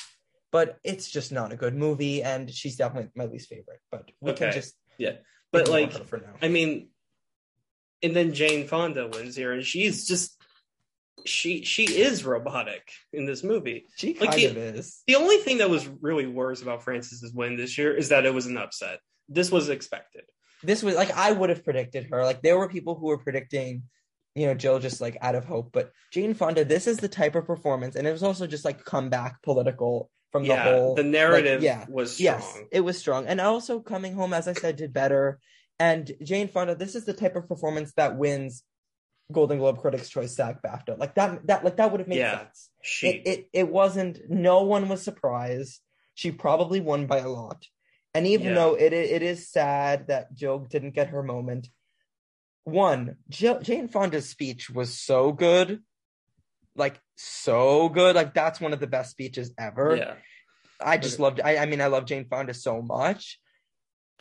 A: but it's just not a good movie, and she's definitely my least favorite. But we can
B: just
A: just
B: but like
A: for now.
B: I mean, and then Jane Fonda wins here, and she's just she she is robotic in this movie.
A: she
B: like
A: kind
B: the-
A: of is.
B: The only thing that was really worse about Frances's win this year is that it was an upset. This was expected.
A: This was like I would have predicted her. Like there were people who were predicting, you know, Jill just like out of hope. But Jane Fonda, this is the type of performance, and it was also just like comeback political from
B: yeah,
A: the whole
B: the narrative
A: yeah,
B: was strong.
A: Yes, it was strong. And also coming home, as I said, did better. And Jane Fonda, this is the type of performance that wins Golden Globe Critics' Choice SAG BAFTA. Like that, that like that would have made
B: Yeah.
A: sense.
B: She
A: It, it it wasn't. No one was surprised. She probably won by a lot. And even
B: Yeah.
A: though it it is sad that Jill didn't get her moment, one Jill, Jane Fonda's speech was so good, like so good. Like that's one of the best speeches ever.
B: yeah.
A: I just
B: Okay.
A: loved I, I mean I love Jane Fonda so much.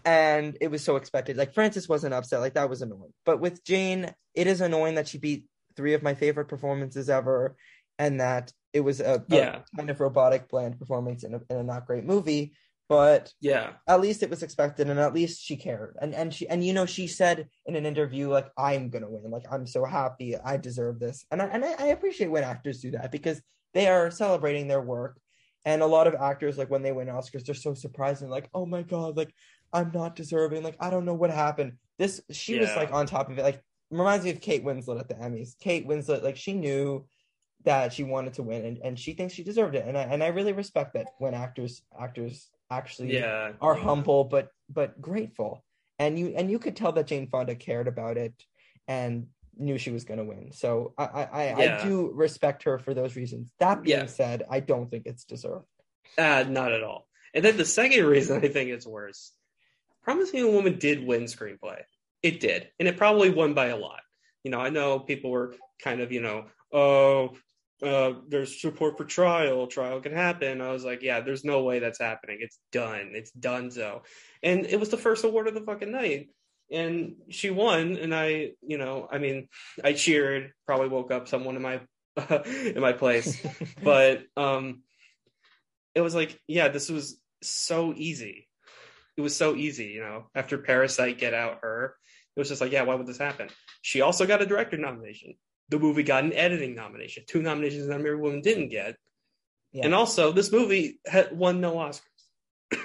A: And it was so expected. Like Frances wasn't upset, like that was annoying. But with Jane, it is annoying that she beat three of my favorite performances ever and that it was a, a
B: Yeah.
A: kind of robotic bland performance in a, in a not great movie. But
B: Yeah.
A: at least it was expected and at least she cared. And and she and you know, she said in an interview, like, I'm gonna win. Like I'm so happy. I deserve this. And I and I, I appreciate when actors do that because they are celebrating their work. And a lot of actors, like when they win Oscars, they're so surprised and like, oh my God, like I'm not deserving. Like, I don't know what happened. This she was like on top of it. Like reminds me of Kate Winslet at the Emmys. Kate Winslet, like she knew that she wanted to win and, and she thinks she deserved it. And I and I really respect that when actors actors actually
B: Yeah.
A: are humble but but grateful and you and you could tell that jane fonda cared about it and knew she was going to win so i i I,
B: Yeah.
A: I do respect her for those reasons that being
B: Yeah.
A: said i don't think it's deserved
B: Uh, not at all. And then the second reason I think it's worse, Promising a Woman did win screenplay. It did. And it probably won by a lot. You know, I know people were kind of, you know, oh, uh, there's support for trial. Trial can happen. I was like, yeah, there's no way that's happening. It's done. It's done so. And it was the first award of the fucking night. And she won. And I, you know, I mean, I cheered, probably woke up someone in my in my place but um it was like yeah this was so easy it was so easy you know after parasite get out her it was just like yeah why would this happen she also got a director nomination the movie got an editing nomination. Two nominations that Mary Woman didn't get.
A: Yeah.
B: and also this movie had won no oscars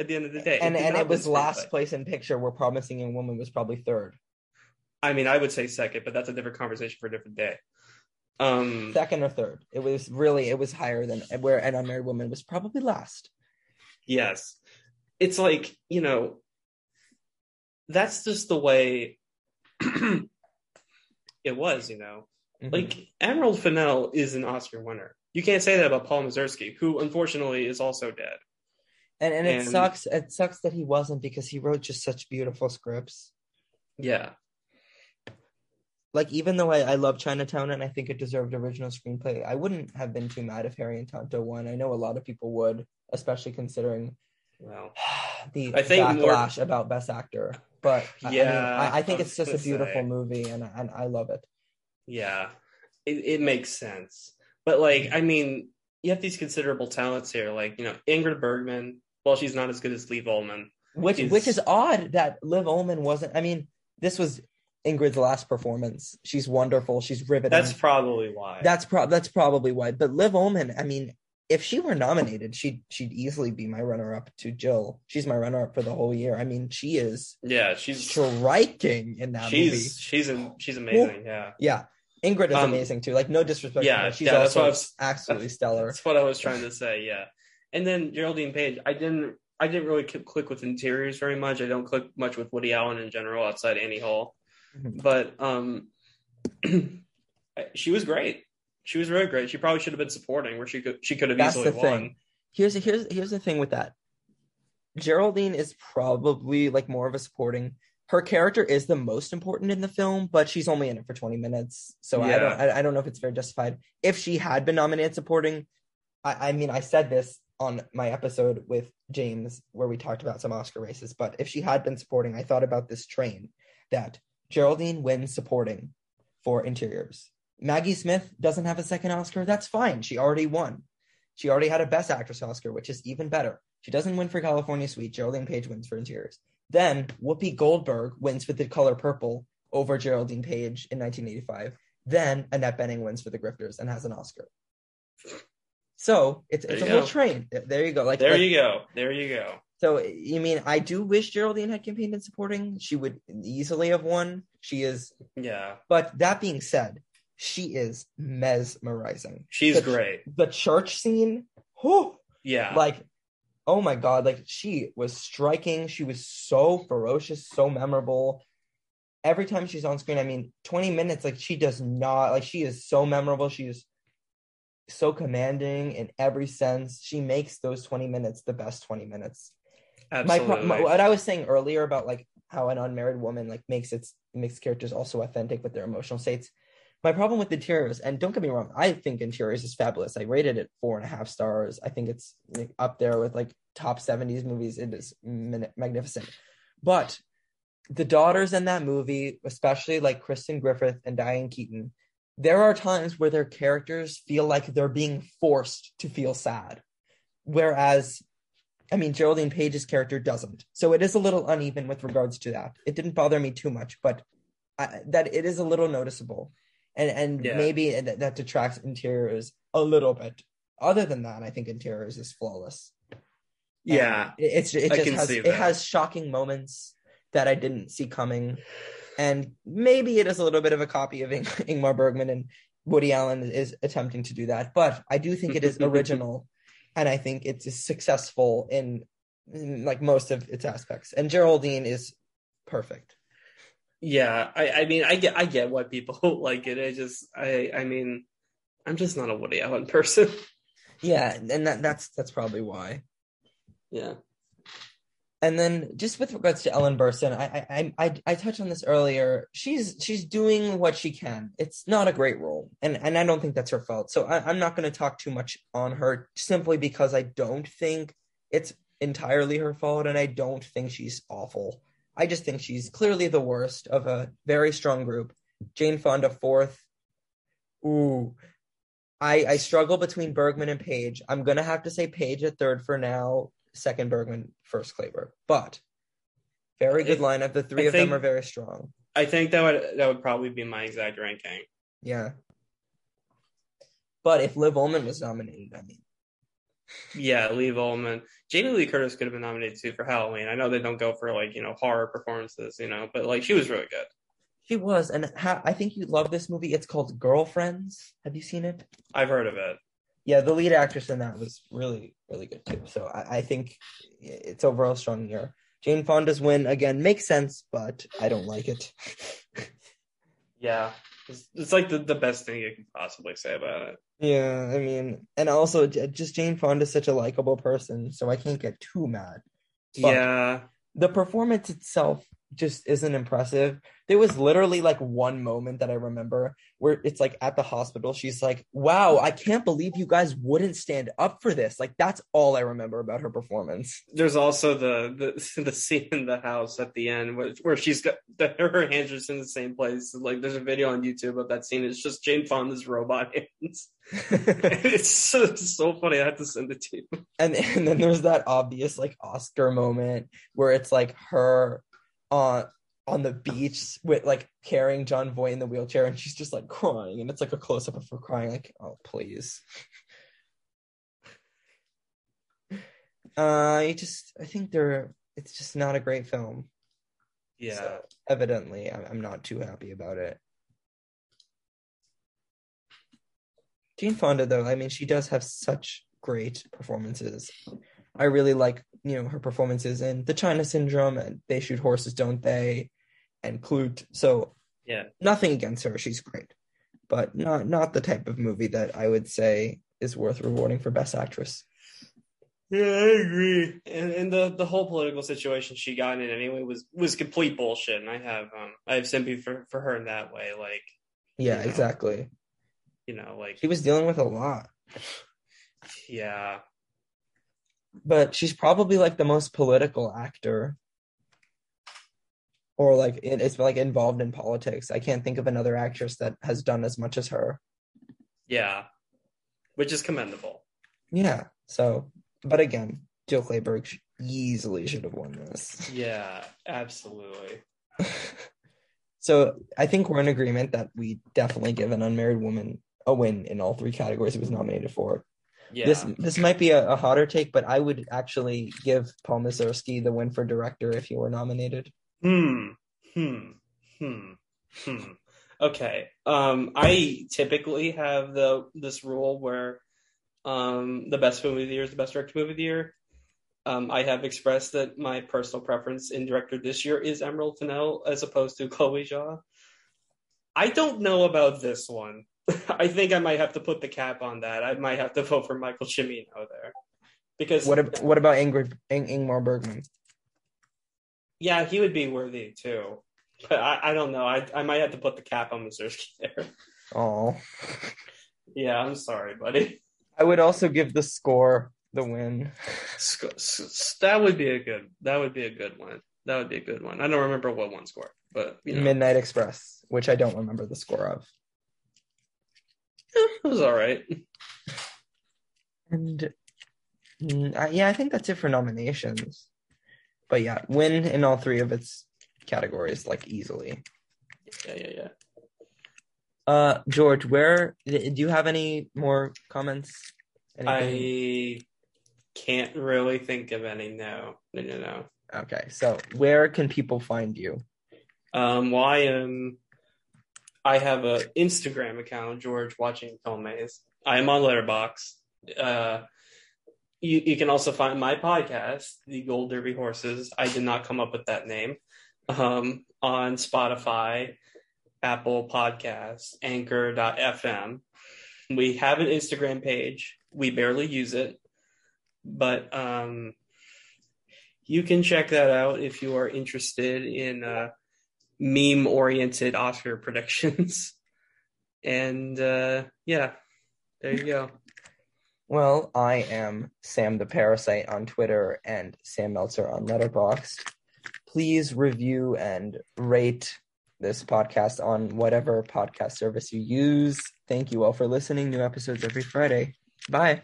B: at the end of the day.
A: And
B: did
A: and it was last place in picture where promising young woman was probably third.
B: I mean i would say second but that's a different conversation for a different day. Um
A: second or third. It was really it was higher than where an unmarried woman was probably last.
B: Yes. It's like, you know, that's just the way it was, you know.
A: Mhm.
B: Like Emerald Fennell is an Oscar winner. You can't say that about Paul Mazursky, who unfortunately is also dead.
A: and and it
B: and-
A: sucks it sucks that he wasn't because he wrote just such beautiful scripts
B: Yeah.
A: like even though I, I love Chinatown and I think it deserved original screenplay, I wouldn't have been too mad if Harry and Tonto won. I know a lot of people would, especially considering
B: Well,
A: the
B: I think more-
A: backlash about Best Actor. But I- I, mean,
B: Yeah,
A: I, I think
B: I
A: it's just a beautiful
B: say.
A: movie, and and I love it.
B: yeah. It, it makes sense. But like, I mean, you have these considerable talents here, like, you know, Ingrid Bergman, well, she's not as good as Liv Ullmann.
A: Which
B: Is-
A: which is odd that Liv Ullmann wasn't. I mean, this was Ingrid's last performance. She's wonderful. She's riveting.
B: That's probably why.
A: that's pro- that's probably why. But Liv Ullmann, I mean, if she were nominated, she'd she'd easily be my runner up to Jill. She's my runner up for the whole year. I mean, she is
B: yeah, she's
A: striking in that
B: she's
A: movie.
B: she's in, she's amazing. Yeah.
A: Yeah, Ingrid is
B: Um,
A: amazing too. Like no disrespect,
B: yeah,
A: she's
B: yeah, that's
A: also
B: was-
A: absolutely stellar.
B: That's what I was trying to say. Yeah, and then Geraldine Page. I didn't. I didn't really click with interiors very much. I don't click much with Woody Allen in general outside Annie Hall.
A: Mhm.
B: But um, she was great. She was really great. She probably should have been supporting, where she could she could have
A: That's
B: easily
A: the
B: won.
A: thing. Here's here's here's the thing with that. Geraldine is probably like more of a supporting. Her character is the most important in the film, but she's only in it for 20 minutes, so I don't I, I don't know if it's very justified. If she had been nominated supporting, I, I mean I said this on my episode with James where we talked about some Oscar races, but if she had been supporting, I thought about this train that Geraldine wins supporting for interiors. Maggie Smith doesn't have a second Oscar. That's fine. She already won. She already had a Best Actress Oscar, which is even better. She doesn't win for California Suite. Geraldine Page wins for interiors. Then Whoopi Goldberg wins for The Color Purple over Geraldine Page in 1985. Then Annette Bening wins for The Grifters and has an Oscar. So it's it's a
B: you
A: whole train. There you go. Like
B: There
A: like-
B: you go. There you go.
A: so you mean I do wish Geraldine had campaigned in supporting. She would easily have won. She is,
B: Yeah.
A: but that being said, she is mesmerizing.
B: She's
A: The-
B: great.
A: The church scene, whew,
B: Yeah.
A: like, oh my god, like she was striking. She was so ferocious, so memorable. Every time she's on screen, I mean, 20 minutes, like she does not like she is so memorable. She is so commanding in every sense. She makes those 20 minutes the best 20 minutes
B: Absolutely.
A: pro- my what I was saying earlier about like how an unmarried woman like makes its makes characters also authentic with their emotional states. My problem with interiors, and don't get me wrong, I think interiors is fabulous. I rated it four and a half stars. I think it's like, up there with like top seventies movies. It is magnificent, but the daughters in that movie, especially like Kristin Griffith and Diane Keaton, there are times where their characters feel like they're being forced to feel sad, whereas I mean, Geraldine Page's character doesn't. So it is a little uneven with regards to that. It didn't bother me too much, but I, that it is a little noticeable. And and
B: Yeah.
A: maybe that, that detracts interiors a little bit. Other than that, I think interiors is flawless.
B: yeah.
A: It, it's it just has it has shocking moments that I didn't see coming. And maybe it is a little bit of a copy of Ing- Ingmar Bergman and Woody Allen is attempting to do that, but I do think it is original and I think it's successful in, in like most of its aspects. And Geraldine is perfect.
B: Yeah, I, I mean, I get, I get why people like it. I just, I, I mean, I'm just not a Woody Allen person.
A: Yeah, and that, that's that's probably why.
B: Yeah,
A: And then just with regards to Ellen Burstyn, I I I I, I touched on this earlier. She's she's doing what she can. It's not a great role, and and I don't think that's her fault. So I, I'm not going to talk too much on her simply because I don't think it's entirely her fault, and I don't think she's awful. I just think she's clearly the worst of a very strong group. Jane Fonda fourth. Ooh, I I struggle between Bergman and Page. I'm gonna have to say Page at third for now. Second Bergman, first Clayburgh. But very good lineup. The three
B: I
A: of them are very strong.
B: I think that would, that would probably be my exact ranking.
A: Yeah. But if Liv Ullmann was nominated, I mean,
B: Yeah, Liv Ullmann, Jamie Lee Curtis could have been nominated too for Halloween. I know they don't go for like you know horror performances, you know, but like she was really good.
A: she was. And ha- I think you love this movie. It's called Girlfriends. Have you seen it?
B: I've heard of it.
A: Yeah, the lead actress in that was really, really good too. So I, I think it's overall strong year. Jane Fonda's win again makes sense, but I don't like it.
B: Yeah, it's, it's like the, the best thing you can possibly say about it.
A: Yeah, I mean, and also just Jane Fonda Fonda's such a likable person, so I can't get too mad. But-
B: Yeah,
A: The performance itself just isn't impressive. There was literally like one moment that I remember where it's like at the hospital, she's like, Wow, I can't believe you guys wouldn't stand up for this. Like, that's all I remember about her performance.
B: there's also the the the scene in the house at the end where, where she's got the, her hands just in the same place. Like there's a video on YouTube of that scene. It's just Jane Fonda's robot hands. it's so, so funny. I have to send it to you.
A: and and then there's that obvious like Oscar moment where it's like her on on the beach with like carrying Jon Voight in the wheelchair and she's just like crying and it's like a close up of her crying like oh please. Uh, I just I think they're it's just not a great film.
B: Yeah,
A: So, evidently, I'm, I'm not too happy about it. Jane Fonda, though, I mean, she does have such great performances. I really like, you know, her performances in The China Syndrome and They Shoot Horses, Don't They, and Klute. So,
B: Yeah.
A: nothing against her. She's great, but not not the type of movie that I would say is worth rewarding for Best Actress.
B: yeah, I agree. And and the the whole political situation she got in anyway was was complete bullshit. And I have um I have sympathy for for her in that way. Like
A: Yeah,
B: Yeah.
A: exactly.
B: you know, like
A: She was dealing with a lot.
B: yeah,
A: but she's probably like the most political actor. Or like it, it's like involved in politics. I can't think of another actress that has done as much as her.
B: Yeah, which is commendable.
A: yeah. So but again jill clayburgh easily should have won this.
B: Yeah, absolutely.
A: so i think we're in agreement that we definitely give an unmarried woman a win in all three categories it was nominated for
B: Yeah,
A: this this might be a, a hotter take but i would actually give paul mazursky the win for director if he were nominated
B: Hmm. Hmm. Hmm. Hmm. Okay. Um, I typically have the this rule where um the best movie of the year is the best director movie of the year. Um, I have expressed that my personal preference in director this year is Emerald Fennell as opposed to Chloe Zhao. I don't know about this one. I think I might have to put the cap on that. I might have to vote for Michael Cimino there because
A: what ab- what about Ingrid Ing- ingmar bergman
B: Yeah, he would be worthy too. But I, I don't know. I I might have to put the cap on Mazursky there.
A: oh
B: Yeah, I'm sorry, buddy.
A: i would also give the score the win
B: That would be a good. That would be a good one. That would be a good one. I don't remember what one score, but you know,
A: midnight express which i don't remember the score of
B: it was all right.
A: And uh, yeah, I think that's it for nominations. But yeah, win in all three of its categories, like easily.
B: Yeah, yeah, yeah.
A: Uh, George, where do you have any more comments? Anything?
B: I can't really think of any. No, no, no, no.
A: Okay, so where can people find you?
B: Um, well, I am. I have a Instagram account, George Watching Filmes. I am on Letterboxd. Uh, you you can also find my podcast, The Gold Derby Horses. I did not come up with that name. Um, on Spotify, Apple Podcasts, Anchor.fm. We have an Instagram page. We barely use it, but um, you can check that out if you are interested in uh, meme oriented Oscar predictions. and uh, yeah, there you go.
A: Well, I am Sam the Parasite on Twitter and Sam Meltzer on Letterboxd. Please review and rate this podcast on whatever podcast service you use. Thank you all for listening. New episodes every Friday. Bye.